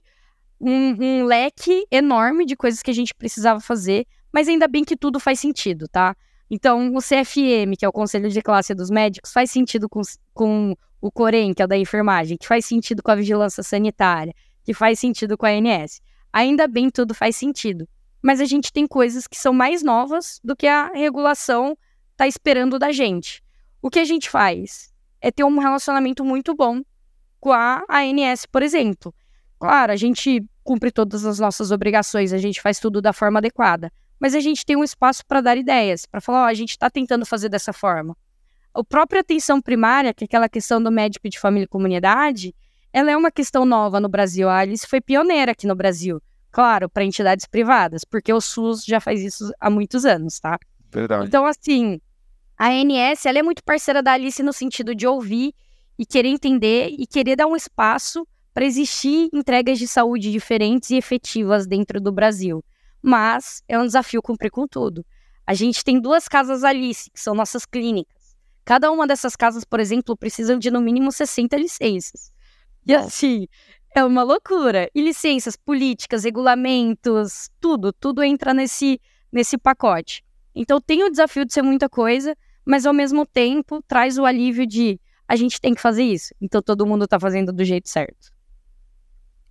um, um, leque enorme de coisas que a gente precisava fazer, mas ainda bem que tudo faz sentido, tá? Então, o CFM, que é o Conselho de Classe dos Médicos, faz sentido com, com o COREM, que é o da enfermagem, que faz sentido com a vigilância sanitária, que faz sentido com a ANS. Ainda bem tudo faz sentido mas a gente tem coisas que são mais novas do que a regulação está esperando da gente. O que a gente faz é ter um relacionamento muito bom com a ANS, por exemplo. Claro, a gente cumpre todas as nossas obrigações, a gente faz tudo da forma adequada, mas a gente tem um espaço para dar ideias, para falar, ó, a gente está tentando fazer dessa forma. A própria atenção primária, que é aquela questão do médico de família e comunidade, ela é uma questão nova no Brasil. A Alice foi pioneira aqui no Brasil. Claro, para entidades privadas, porque o SUS já faz isso há muitos anos, tá? Verdade. Então, assim, a ANS, ela é muito parceira da Alice no sentido de ouvir e querer entender e querer dar um espaço para existir entregas de saúde diferentes e efetivas dentro do Brasil. Mas é um desafio cumprir com tudo. A gente tem duas casas Alice, que são nossas clínicas. Cada uma dessas casas, por exemplo, precisam de no mínimo 60 licenças. E assim, é uma loucura. E licenças políticas, regulamentos, tudo, tudo entra nesse, nesse pacote. Então tem o desafio de ser muita coisa, mas ao mesmo tempo traz o alívio de a gente tem que fazer isso. Então todo mundo está fazendo do jeito certo.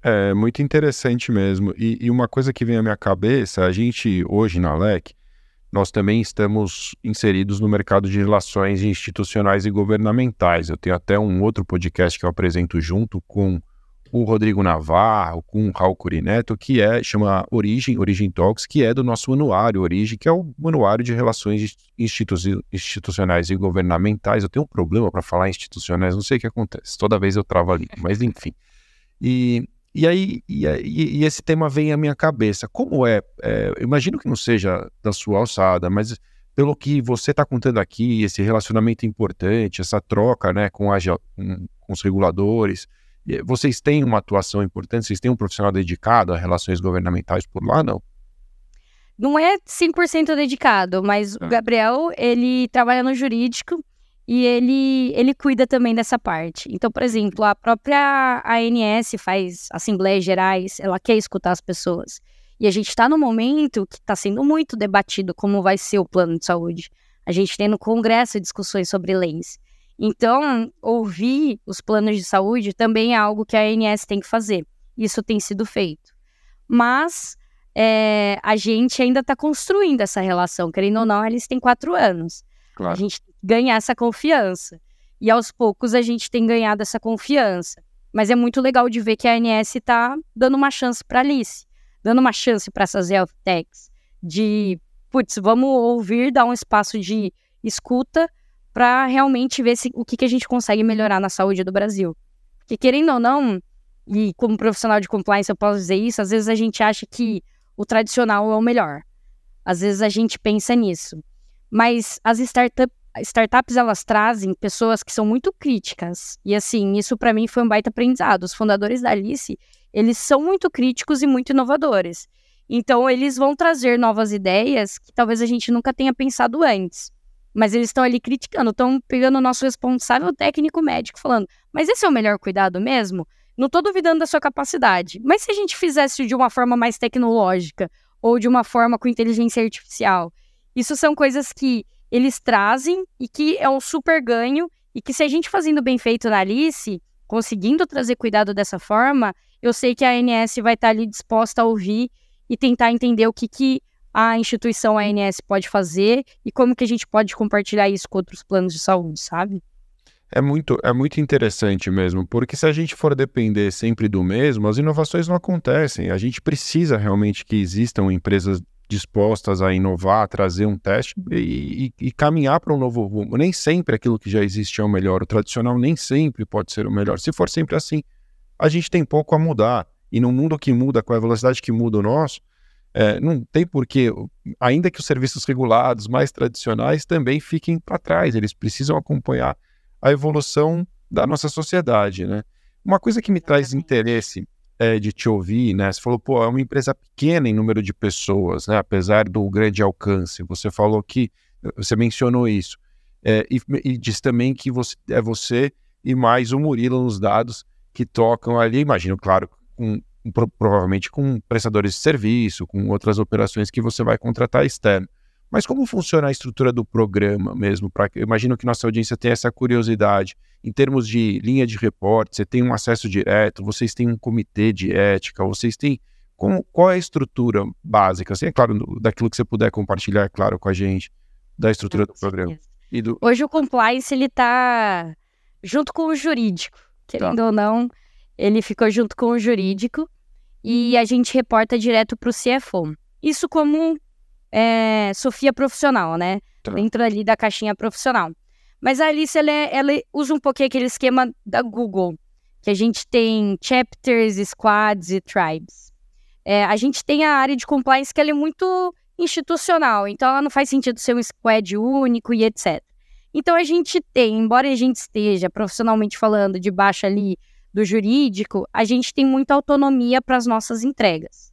É muito interessante mesmo. E, e, uma coisa que vem à minha cabeça, a gente hoje na LEC, nós também estamos inseridos no mercado de relações institucionais e governamentais. Eu tenho até um outro podcast que eu apresento junto com o Rodrigo Navarro, com o Raul Curineto, que é, chama Origem, Origem Talks, que é do nosso anuário Origem, que é o anuário de relações institu institucionais e governamentais. Eu tenho um problema para falar institucionais, não sei o que acontece, toda vez eu travo ali, mas enfim. E, e aí, e, e, esse tema vem à minha cabeça. Como é, é, imagino que não seja da sua alçada, mas pelo que você está contando aqui, esse relacionamento importante, essa troca né, com, a, com, com os reguladores, vocês têm uma atuação importante? Vocês têm um profissional dedicado a relações governamentais por lá, não? Não é 100% dedicado, mas o ah. Gabriel, ele trabalha no jurídico e ele, ele cuida também dessa parte. Então, por exemplo, a própria ANS faz assembleias gerais, ela quer escutar as pessoas. E a gente está no momento que está sendo muito debatido como vai ser o plano de saúde. A gente tem no Congresso discussões sobre leis. Então, ouvir os planos de saúde também é algo que a ANS tem que fazer. Isso tem sido feito. Mas é, a gente ainda está construindo essa relação. Querendo ou não, eles têm quatro anos. Claro. A gente ganhar essa confiança. E aos poucos a gente tem ganhado essa confiança. Mas é muito legal de ver que a ANS está dando uma chance para Alice dando uma chance para essas health techs de, putz, vamos ouvir, dar um espaço de escuta para realmente ver se, o que, que a gente consegue melhorar na saúde do Brasil. Porque querendo ou não, e como profissional de compliance eu posso dizer isso, às vezes a gente acha que o tradicional é o melhor. Às vezes a gente pensa nisso. Mas as startup, startups, elas trazem pessoas que são muito críticas. E assim, isso para mim foi um baita aprendizado. Os fundadores da Alice, eles são muito críticos e muito inovadores. Então, eles vão trazer novas ideias que talvez a gente nunca tenha pensado antes. Mas eles estão ali criticando, estão pegando o nosso responsável técnico médico, falando: mas esse é o melhor cuidado mesmo? Não estou duvidando da sua capacidade. Mas se a gente fizesse de uma forma mais tecnológica ou de uma forma com inteligência artificial? Isso são coisas que eles trazem e que é um super ganho e que se a gente fazendo bem feito na Alice, conseguindo trazer cuidado dessa forma, eu sei que a ANS vai estar ali disposta a ouvir e tentar entender o que, que a instituição ANS pode fazer e como que a gente pode compartilhar isso com outros planos de saúde, sabe? É muito, é muito interessante mesmo, porque se a gente for depender sempre do mesmo, as inovações não acontecem. A gente precisa realmente que existam empresas dispostas a inovar, a trazer um teste e, e, e caminhar para um novo rumo. Nem sempre aquilo que já existe é o melhor, o tradicional nem sempre pode ser o melhor. Se for sempre assim, a gente tem pouco a mudar. E no mundo que muda, com a velocidade que muda o nosso, é, não tem porquê, ainda que os serviços regulados mais tradicionais também fiquem para trás, eles precisam acompanhar a evolução da nossa sociedade, né? Uma coisa que me traz interesse é, de te ouvir, né? Você falou, pô, é uma empresa pequena em número de pessoas, né? Apesar do grande alcance. Você falou que, você mencionou isso. É, e, e diz também que você, é você e mais o Murilo nos dados que tocam ali, imagino, claro, com, provavelmente com prestadores de serviço, com outras operações que você vai contratar externo. Mas como funciona a estrutura do programa mesmo? Pra, eu imagino que nossa audiência tem essa curiosidade. Em termos de linha de reporte, você tem um acesso direto, vocês têm um comitê de ética, vocês têm. Como, qual é a estrutura básica? Assim, é claro, daquilo que você puder compartilhar, é claro, com a gente, da estrutura do programa. Do... Hoje o compliance ele está junto com o jurídico querendo tá. ou não, ele ficou junto com o jurídico e a gente reporta direto para o CFO. Isso como é, Sofia profissional, né? Tá. Dentro ali da caixinha profissional. Mas a Alice, ela, é, ela usa um pouquinho aquele esquema da Google, que a gente tem chapters, squads e tribes. É, a gente tem a área de compliance que ela é muito institucional, então ela não faz sentido ser um squad único e etc. Então a gente tem, embora a gente esteja profissionalmente falando debaixo ali do jurídico, a gente tem muita autonomia para as nossas entregas.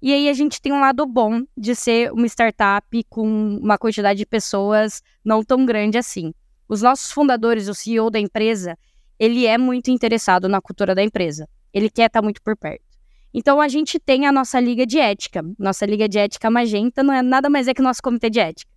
E aí a gente tem um lado bom de ser uma startup com uma quantidade de pessoas não tão grande assim. Os nossos fundadores, o CEO da empresa, ele é muito interessado na cultura da empresa. Ele quer estar muito por perto. Então a gente tem a nossa liga de ética. Nossa liga de ética magenta não é nada mais é que nosso comitê de ética.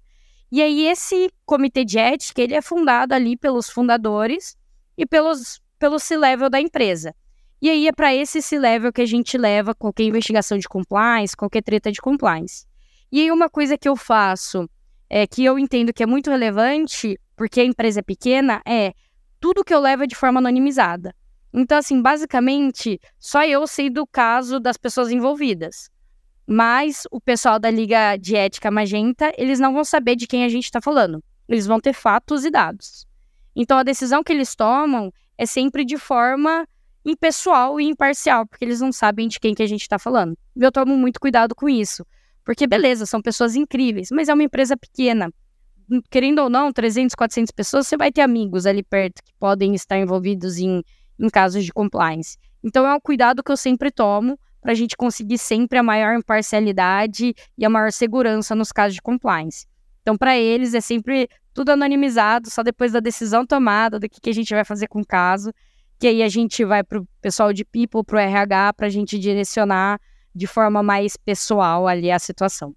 E aí esse comitê de ética, ele é fundado ali pelos fundadores e pelos, pelo C-level da empresa. E aí é para esse C-level que a gente leva qualquer investigação de compliance, qualquer treta de compliance. E aí uma coisa que eu faço, é, que eu entendo que é muito relevante, porque a empresa é pequena, é tudo que eu levo é de forma anonimizada. Então, assim, basicamente, só eu sei do caso das pessoas envolvidas. Mas o pessoal da Liga de Ética Magenta, eles não vão saber de quem a gente está falando. Eles vão ter fatos e dados. Então a decisão que eles tomam é sempre de forma impessoal e imparcial, porque eles não sabem de quem que a gente está falando. Eu tomo muito cuidado com isso. Porque, beleza, são pessoas incríveis, mas é uma empresa pequena. Querendo ou não, 300, 400 pessoas, você vai ter amigos ali perto que podem estar envolvidos em, em casos de compliance. Então, é um cuidado que eu sempre tomo para a gente conseguir sempre a maior imparcialidade e a maior segurança nos casos de compliance. Então, para eles, é sempre tudo anonimizado, só depois da decisão tomada, do que, que a gente vai fazer com o caso, que aí a gente vai para o pessoal de People, para o RH, para a gente direcionar de forma mais pessoal ali a situação.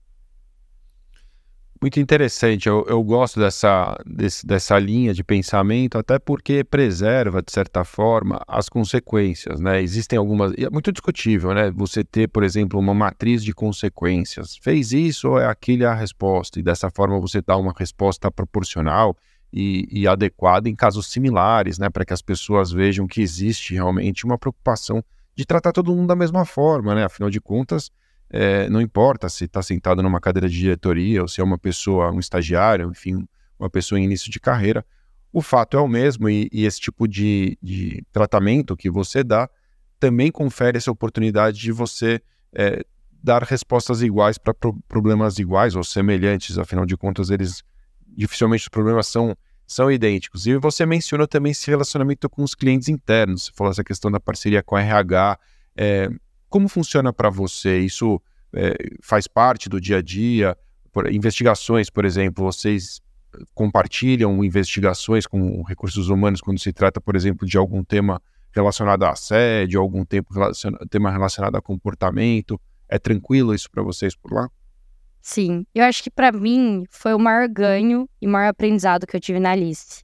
Muito interessante, eu, eu gosto dessa, desse, dessa linha de pensamento, até porque preserva, de certa forma, as consequências, né? Existem algumas. É muito discutível, né? Você ter, por exemplo, uma matriz de consequências. Fez isso ou é aquele a resposta? E dessa forma você dá uma resposta proporcional e, e adequada em casos similares, né? Para que as pessoas vejam que existe realmente uma preocupação de tratar todo mundo da mesma forma, né? Afinal de contas é, não importa se está sentado numa cadeira de diretoria ou se é uma pessoa, um estagiário, enfim, uma pessoa em início de carreira, o fato é o mesmo e, e esse tipo de, de, tratamento que você dá também confere essa oportunidade de você é, dar respostas iguais para pro problemas iguais ou semelhantes, afinal de contas, eles dificilmente os problemas são, são idênticos. E você mencionou também esse relacionamento com os clientes internos, você falou essa questão da parceria com a RH. É, como funciona para você? Isso é, faz parte do dia a dia? Por, investigações, por exemplo, vocês compartilham investigações com recursos humanos quando se trata, por exemplo, de algum tema relacionado a assédio, algum tempo tema relacionado a comportamento? É tranquilo isso para vocês por lá? Sim, eu acho que para mim foi o maior ganho e maior aprendizado que eu tive na Alice.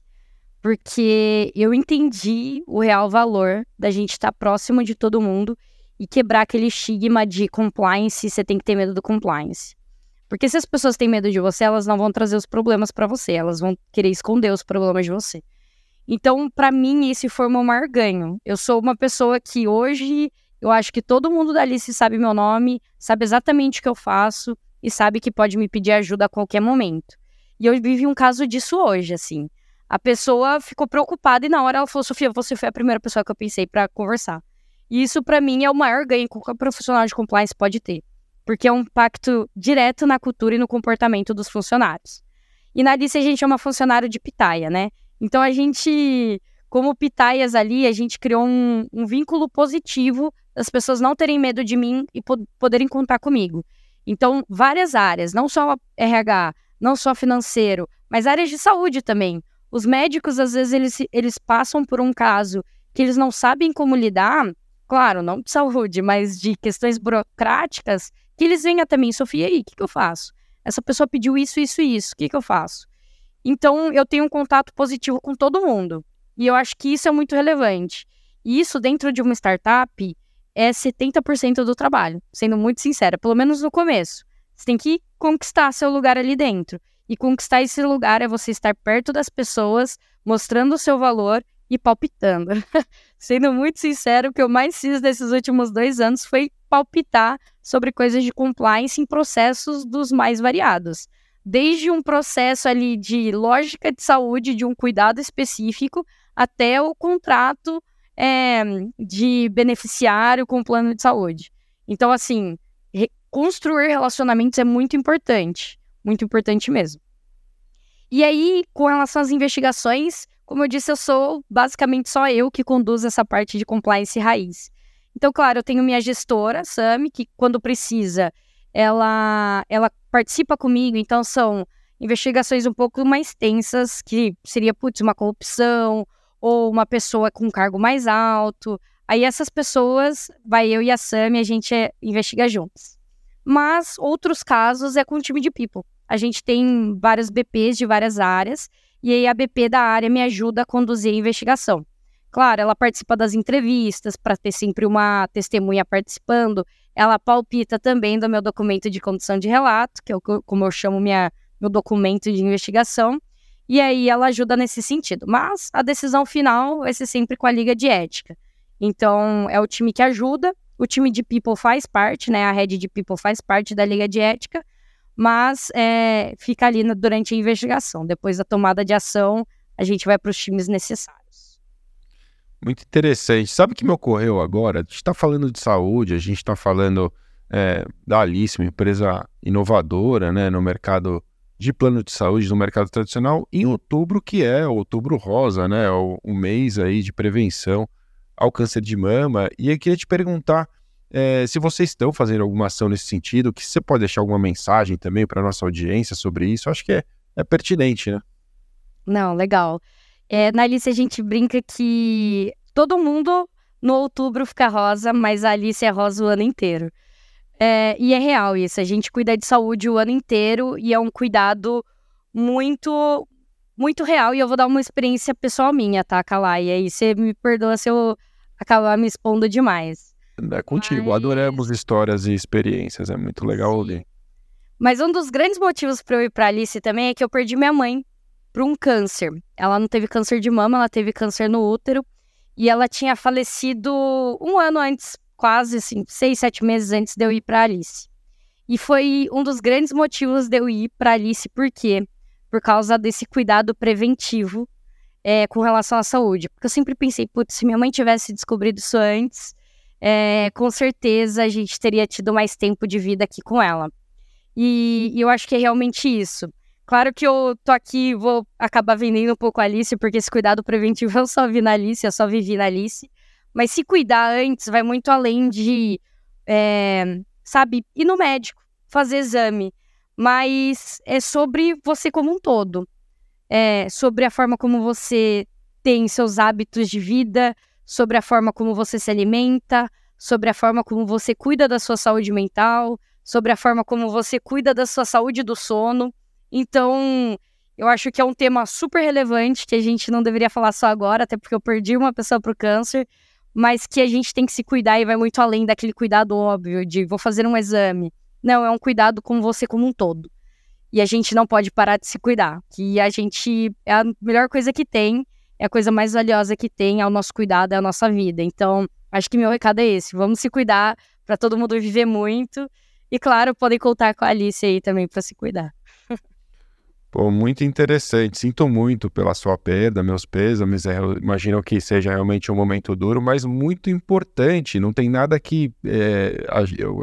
Porque eu entendi o real valor da gente estar próximo de todo mundo e quebrar aquele estigma de compliance, você tem que ter medo do compliance. Porque se as pessoas têm medo de você, elas não vão trazer os problemas para você, elas vão querer esconder os problemas de você. Então, para mim, esse foi o meu maior ganho. Eu sou uma pessoa que hoje, eu acho que todo mundo da Alice sabe meu nome, sabe exatamente o que eu faço e sabe que pode me pedir ajuda a qualquer momento. E eu vivi um caso disso hoje, assim. A pessoa ficou preocupada e na hora ela falou: Sofia, você foi a primeira pessoa que eu pensei para conversar. E isso, para mim, é o maior ganho que qualquer profissional de compliance pode ter, porque é um impacto direto na cultura e no comportamento dos funcionários. E na Alice a gente é uma funcionária de pitaia, né? Então a gente, como pitaias ali, a gente criou um, um vínculo positivo das pessoas não terem medo de mim e po poderem contar comigo. Então, várias áreas, não só RH, não só financeiro, mas áreas de saúde também. Os médicos, às vezes, eles, eles passam por um caso que eles não sabem como lidar claro, não de saúde, mas de questões burocráticas, que eles vêm até mim, Sofia, aí, o que, que eu faço? Essa pessoa pediu isso, isso e isso, o que, que eu faço? Então, eu tenho um contato positivo com todo mundo. E eu acho que isso é muito relevante. E isso, dentro de uma startup, é 70% do trabalho, sendo muito sincera, pelo menos no começo. Você tem que conquistar seu lugar ali dentro. E conquistar esse lugar é você estar perto das pessoas, mostrando o seu valor e palpitando. Sendo muito sincero, o que eu mais fiz nesses últimos dois anos foi palpitar sobre coisas de compliance em processos dos mais variados. Desde um processo ali de lógica de saúde, de um cuidado específico, até o contrato é, de beneficiário com plano de saúde. Então, assim, construir relacionamentos é muito importante. Muito importante mesmo. E aí, com relação às investigações, como eu disse, eu sou basicamente só eu que conduzo essa parte de compliance raiz. Então, claro, eu tenho minha gestora, Sami, que quando precisa, ela, ela participa comigo. Então, são investigações um pouco mais tensas, que seria, putz, uma corrupção ou uma pessoa com um cargo mais alto. Aí essas pessoas, vai eu e a Sami, a gente é, investiga juntos. Mas outros casos é com o time de people. A gente tem vários BPs de várias áreas e aí a BP da área me ajuda a conduzir a investigação. Claro, ela participa das entrevistas para ter sempre uma testemunha participando. Ela palpita também do meu documento de condução de relato, que é como eu chamo minha, meu documento de investigação. E aí ela ajuda nesse sentido. Mas a decisão final ser sempre com a Liga de Ética. Então, é o time que ajuda. O time de People faz parte, né? A rede de People faz parte da Liga de Ética mas é, fica ali durante a investigação. Depois da tomada de ação, a gente vai para os times necessários. Muito interessante. Sabe o que me ocorreu agora? A gente está falando de saúde, a gente está falando é, da Alice, uma empresa inovadora né, no mercado de plano de saúde, no mercado tradicional, em outubro, que é outubro rosa, né? O, o mês aí de prevenção ao câncer de mama. E eu queria te perguntar é, se vocês estão fazendo alguma ação nesse sentido, que você pode deixar alguma mensagem também para nossa audiência sobre isso, acho que é, é pertinente, né? Não, legal. É, na Alice a gente brinca que todo mundo no outubro fica rosa, mas a Alice é rosa o ano inteiro. É, e é real isso. A gente cuida de saúde o ano inteiro e é um cuidado muito, muito real. E eu vou dar uma experiência pessoal minha, tá, Kalai? E aí você me perdoa se eu acabar me expondo demais. É contigo, Mas... adoramos histórias e experiências, é muito legal ouvir. Mas um dos grandes motivos para eu ir para Alice também é que eu perdi minha mãe para um câncer. Ela não teve câncer de mama, ela teve câncer no útero e ela tinha falecido um ano antes quase assim, seis, sete meses antes de eu ir para Alice. E foi um dos grandes motivos de eu ir para Alice, por quê? Por causa desse cuidado preventivo é, com relação à saúde. Porque eu sempre pensei, putz, se minha mãe tivesse descobrido isso antes, é, com certeza a gente teria tido mais tempo de vida aqui com ela. E, e, eu acho que é realmente isso. Claro que eu tô aqui, vou acabar vendendo um pouco a Alice, porque esse cuidado preventivo eu só vi na Alice, eu só vivi na Alice. Mas se cuidar antes vai muito além de, é, sabe, ir no médico, fazer exame. Mas é sobre você como um todo. É sobre a forma como você tem seus hábitos de vida, sobre a forma como você se alimenta, sobre a forma como você cuida da sua saúde mental, sobre a forma como você cuida da sua saúde do sono. Então, eu acho que é um tema super relevante que a gente não deveria falar só agora, até porque eu perdi uma pessoa para o câncer, mas que a gente tem que se cuidar e vai muito além daquele cuidado óbvio de vou fazer um exame. Não, é um cuidado com você como um todo. E a gente não pode parar de se cuidar, que a gente é a melhor coisa que tem, é a coisa mais valiosa que tem, é o nosso cuidado, é a nossa vida. Então, acho que meu recado é esse, vamos se cuidar para todo mundo viver muito. E claro, podem contar com a Alice aí também para se cuidar. Pô, muito interessante. Sinto muito pela sua perda, meus pêsames. Eu imagino que seja realmente um momento duro, mas muito importante. Não tem nada que, é,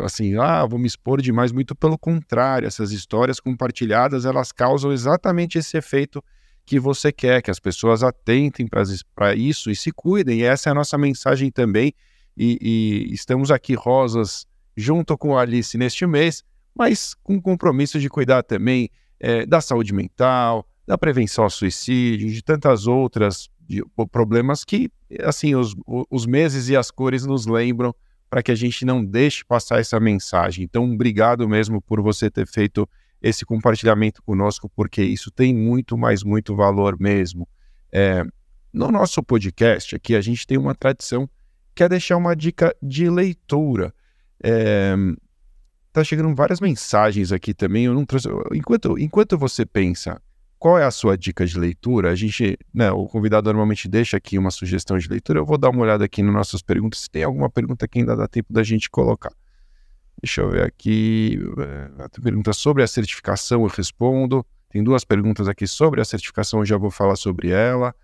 assim, ah, vou me expor demais. Muito pelo contrário. Essas histórias compartilhadas, elas causam exatamente esse efeito que você quer, que as pessoas atentem para isso e se cuidem. E essa é a nossa mensagem também. E, e estamos aqui, Rosas, junto com a Alice neste mês, mas com compromisso de cuidar também é, da saúde mental, da prevenção ao suicídio, de tantas outras de, problemas que, assim, os, os meses e as cores nos lembram para que a gente não deixe passar essa mensagem. Então, obrigado mesmo por você ter feito esse compartilhamento conosco, porque isso tem muito, mais muito valor mesmo. É, no nosso podcast aqui, a gente tem uma tradição que é deixar uma dica de leitura. É, tá chegando várias mensagens aqui também. Eu não trouxe. Enquanto, enquanto você pensa qual é a sua dica de leitura, a gente, né, o convidado normalmente deixa aqui uma sugestão de leitura. Eu vou dar uma olhada aqui nas nossas perguntas. Se tem alguma pergunta que ainda dá tempo da gente colocar. Deixa eu ver aqui. Eh, a pergunta sobre a certificação, eu respondo. Tem duas perguntas aqui sobre a certificação, eu já vou falar sobre ela.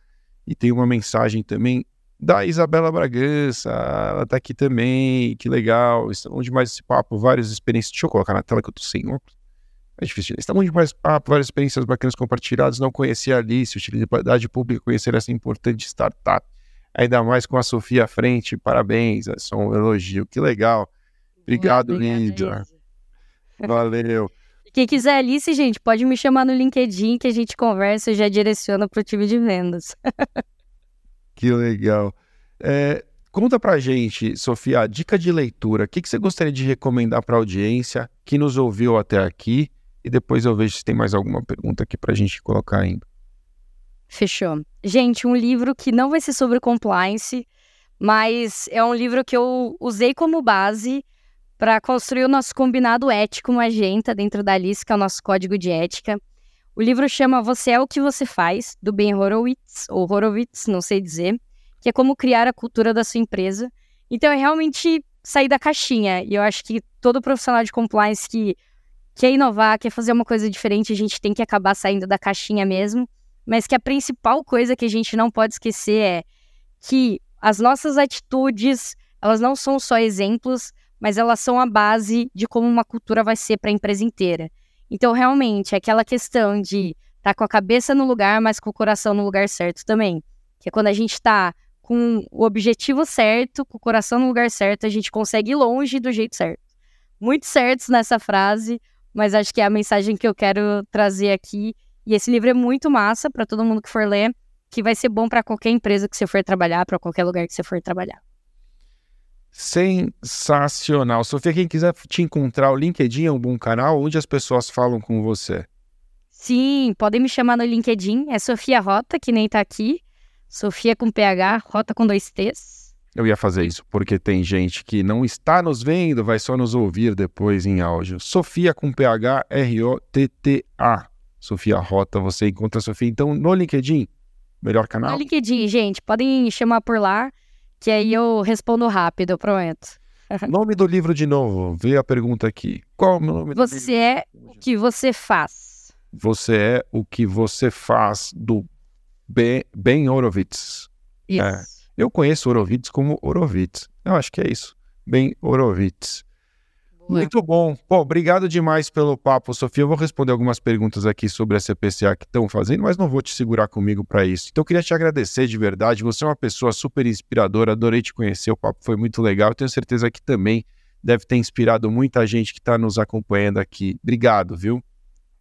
E tem uma mensagem também da Isabela Bragança, ela tá aqui também, que legal, estamos demais esse papo, várias experiências, deixa eu colocar na tela que eu tô sem óculos, é difícil, estamos demais papo, várias experiências bacanas compartilhadas, não conhecia a Alice, utilidade pública, conhecer essa importante startup, ainda mais com a Sofia à frente, parabéns, é só um elogio, que legal, obrigado, Lídia, valeu. Quem quiser Alice, gente, pode me chamar no LinkedIn que a gente conversa e já direciona para o time de vendas. Que legal. É, conta pra gente, Sofia, dica de leitura. O que, que você gostaria de recomendar para a audiência que nos ouviu até aqui? E depois eu vejo se tem mais alguma pergunta aqui para a gente colocar ainda. Fechou. Gente, um livro que não vai ser sobre compliance, mas é um livro que eu usei como base para construir o nosso combinado ético Magenta dentro da LIS, que é o nosso código de ética. O livro chama Você é o que você faz, do Ben Horowitz, ou Horowitz, não sei dizer, que é como criar a cultura da sua empresa. Então é realmente sair da caixinha. E eu acho que todo profissional de compliance que quer inovar, quer fazer uma coisa diferente, a gente tem que acabar saindo da caixinha mesmo. Mas que a principal coisa que a gente não pode esquecer é que as nossas atitudes, elas não são só exemplos, mas elas são a base de como uma cultura vai ser para a empresa inteira. Então, realmente, é aquela questão de estar tá com a cabeça no lugar, mas com o coração no lugar certo também. Que é quando a gente está com o objetivo certo, com o coração no lugar certo, a gente consegue ir longe do jeito certo. Muito certos nessa frase, mas acho que é a mensagem que eu quero trazer aqui E esse livro é muito massa para todo mundo que for ler, que vai ser bom para qualquer empresa que você for trabalhar, para qualquer lugar que você for trabalhar. Sensacional. Sofia, quem quiser te encontrar, o LinkedIn é um bom canal onde as pessoas falam com você. Sim, podem me chamar no LinkedIn, é Sofia Rota, que nem tá aqui. Sofia com PH, Rota com dois T's. Eu ia fazer isso, porque tem gente que não está nos vendo, vai só nos ouvir depois em áudio. Sofia com PH, R-O-T-T-A. Sofia Rota, você encontra a Sofia. Então, no LinkedIn, melhor canal? No LinkedIn, gente, podem chamar por lá que aí eu respondo rápido, eu prometo. nome do livro de novo, vê a pergunta aqui. Qual é o nome você do livro? Você é o que você faz. Você é o que você faz do Ben, ben Horowitz. Isso. É. Eu conheço Horowitz como Horowitz. Eu acho que é isso. Ben Horowitz. Muito bom. Bom, obrigado demais pelo papo, Sofia. Eu vou responder algumas perguntas aqui sobre a CPCA que estão fazendo, mas não vou te segurar comigo para isso. Então, eu queria te agradecer de verdade. Você é uma pessoa super inspiradora. Adorei te conhecer. O papo foi muito legal. Eu tenho certeza que também deve ter inspirado muita gente que está nos acompanhando aqui. Obrigado, viu?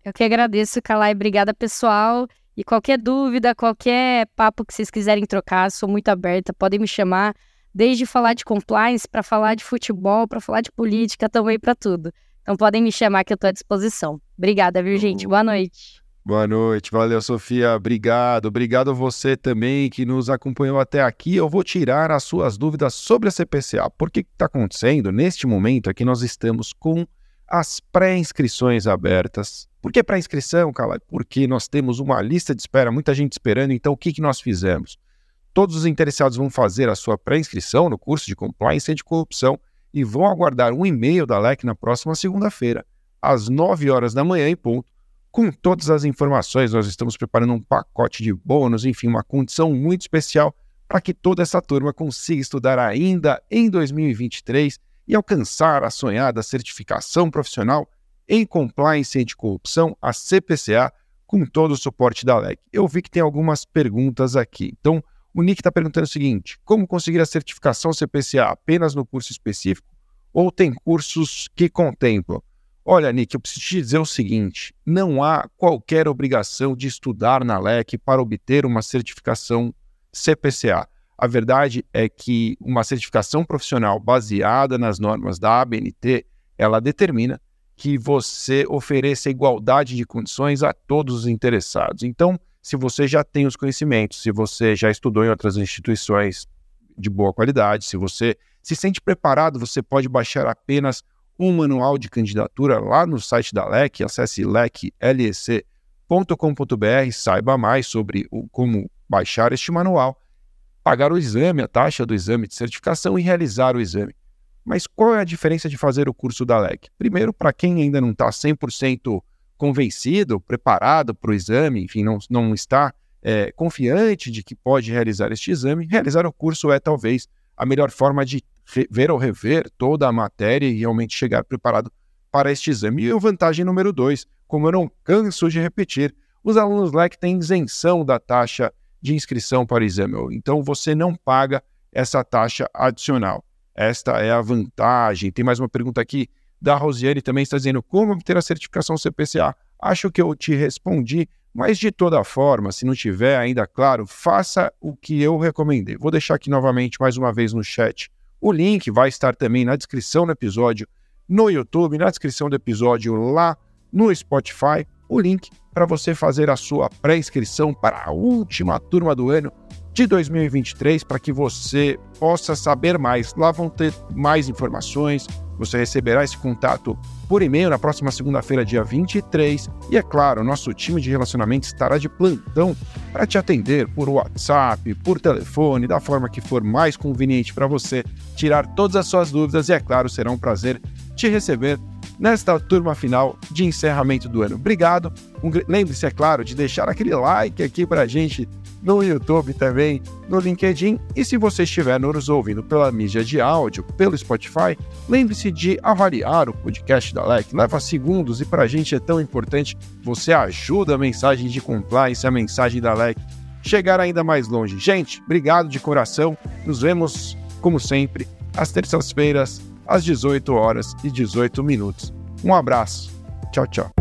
Eu que agradeço, Calai. Obrigada, pessoal. E qualquer dúvida, qualquer papo que vocês quiserem trocar, sou muito aberta. Podem me chamar desde falar de compliance para falar de futebol, para falar de política, também para tudo. Então podem me chamar que eu estou à disposição. Obrigada, viu, gente? Boa noite. Boa noite, valeu, Sofia. Obrigado. Obrigado a você também que nos acompanhou até aqui. Eu vou tirar as suas dúvidas sobre a CPCA. Por que está acontecendo? Neste momento aqui nós estamos com as pré-inscrições abertas. Por que pré-inscrição, Cala? Porque nós temos uma lista de espera, muita gente esperando. Então, o que, que nós fizemos? Todos os interessados vão fazer a sua pré-inscrição no curso de Compliance e de Corrupção e vão aguardar um e-mail da LEC na próxima segunda-feira, às 9 horas da manhã em ponto, com todas as informações. Nós estamos preparando um pacote de bônus, enfim, uma condição muito especial para que toda essa turma consiga estudar ainda em 2023 e alcançar a sonhada certificação profissional em Compliance e de Corrupção, a CPCA, com todo o suporte da LEC. Eu vi que tem algumas perguntas aqui. Então, o Nick está perguntando o seguinte: como conseguir a certificação CPCA apenas no curso específico ou tem cursos que contemplam? Olha, Nick, eu preciso te dizer o seguinte: não há qualquer obrigação de estudar na LEC para obter uma certificação CPCA. A verdade é que uma certificação profissional baseada nas normas da ABNT, ela determina que você ofereça igualdade de condições a todos os interessados. Então, se você já tem os conhecimentos, se você já estudou em outras instituições de boa qualidade, se você se sente preparado, você pode baixar apenas um manual de candidatura lá no site da LEC, acesse leclec.com.br, saiba mais sobre o, como baixar este manual, pagar o exame, a taxa do exame de certificação e realizar o exame. Mas qual é a diferença de fazer o curso da LEC? Primeiro, para quem ainda não está 100% convencido, preparado para o exame, enfim, não, não está é, confiante de que pode realizar este exame, realizar o curso é talvez a melhor forma de ver ou rever toda a matéria e realmente chegar preparado para este exame. E a vantagem número dois, como eu não canso de repetir, os alunos LEC têm isenção da taxa de inscrição para o exame, então você não paga essa taxa adicional. Esta é a vantagem. Tem mais uma pergunta aqui da Rosiane também está dizendo como obter a certificação CPCA. Acho que eu te respondi, mas de toda forma, se não tiver ainda claro, faça o que eu recomendei. Vou deixar aqui novamente mais uma vez no chat. O link vai estar também na descrição do episódio no YouTube, na descrição do episódio lá no Spotify, o link para você fazer a sua pré-inscrição para a última turma do ano de 2023 para que você possa saber mais. Lá vão ter mais informações, você receberá esse contato por e-mail na próxima segunda-feira, dia 23. E é claro, nosso time de relacionamento estará de plantão para te atender por WhatsApp, por telefone, da forma que for mais conveniente para você, tirar todas as suas dúvidas e, é claro, será um prazer te receber nesta turma final de encerramento do ano. Obrigado. Um, Lembre-se, é claro, de deixar aquele like aqui para a gente no YouTube também, no LinkedIn. E se você estiver nos ouvindo pela mídia de áudio, pelo Spotify, lembre-se de avaliar o podcast da LEC. Leva segundos e para a gente é tão importante. Você ajuda a mensagem de compliance, a mensagem da LEC chegar ainda mais longe. Gente, obrigado de coração. Nos vemos, como sempre, às terças-feiras, às 18 horas e 18 minutos. Um abraço. Tchau, tchau.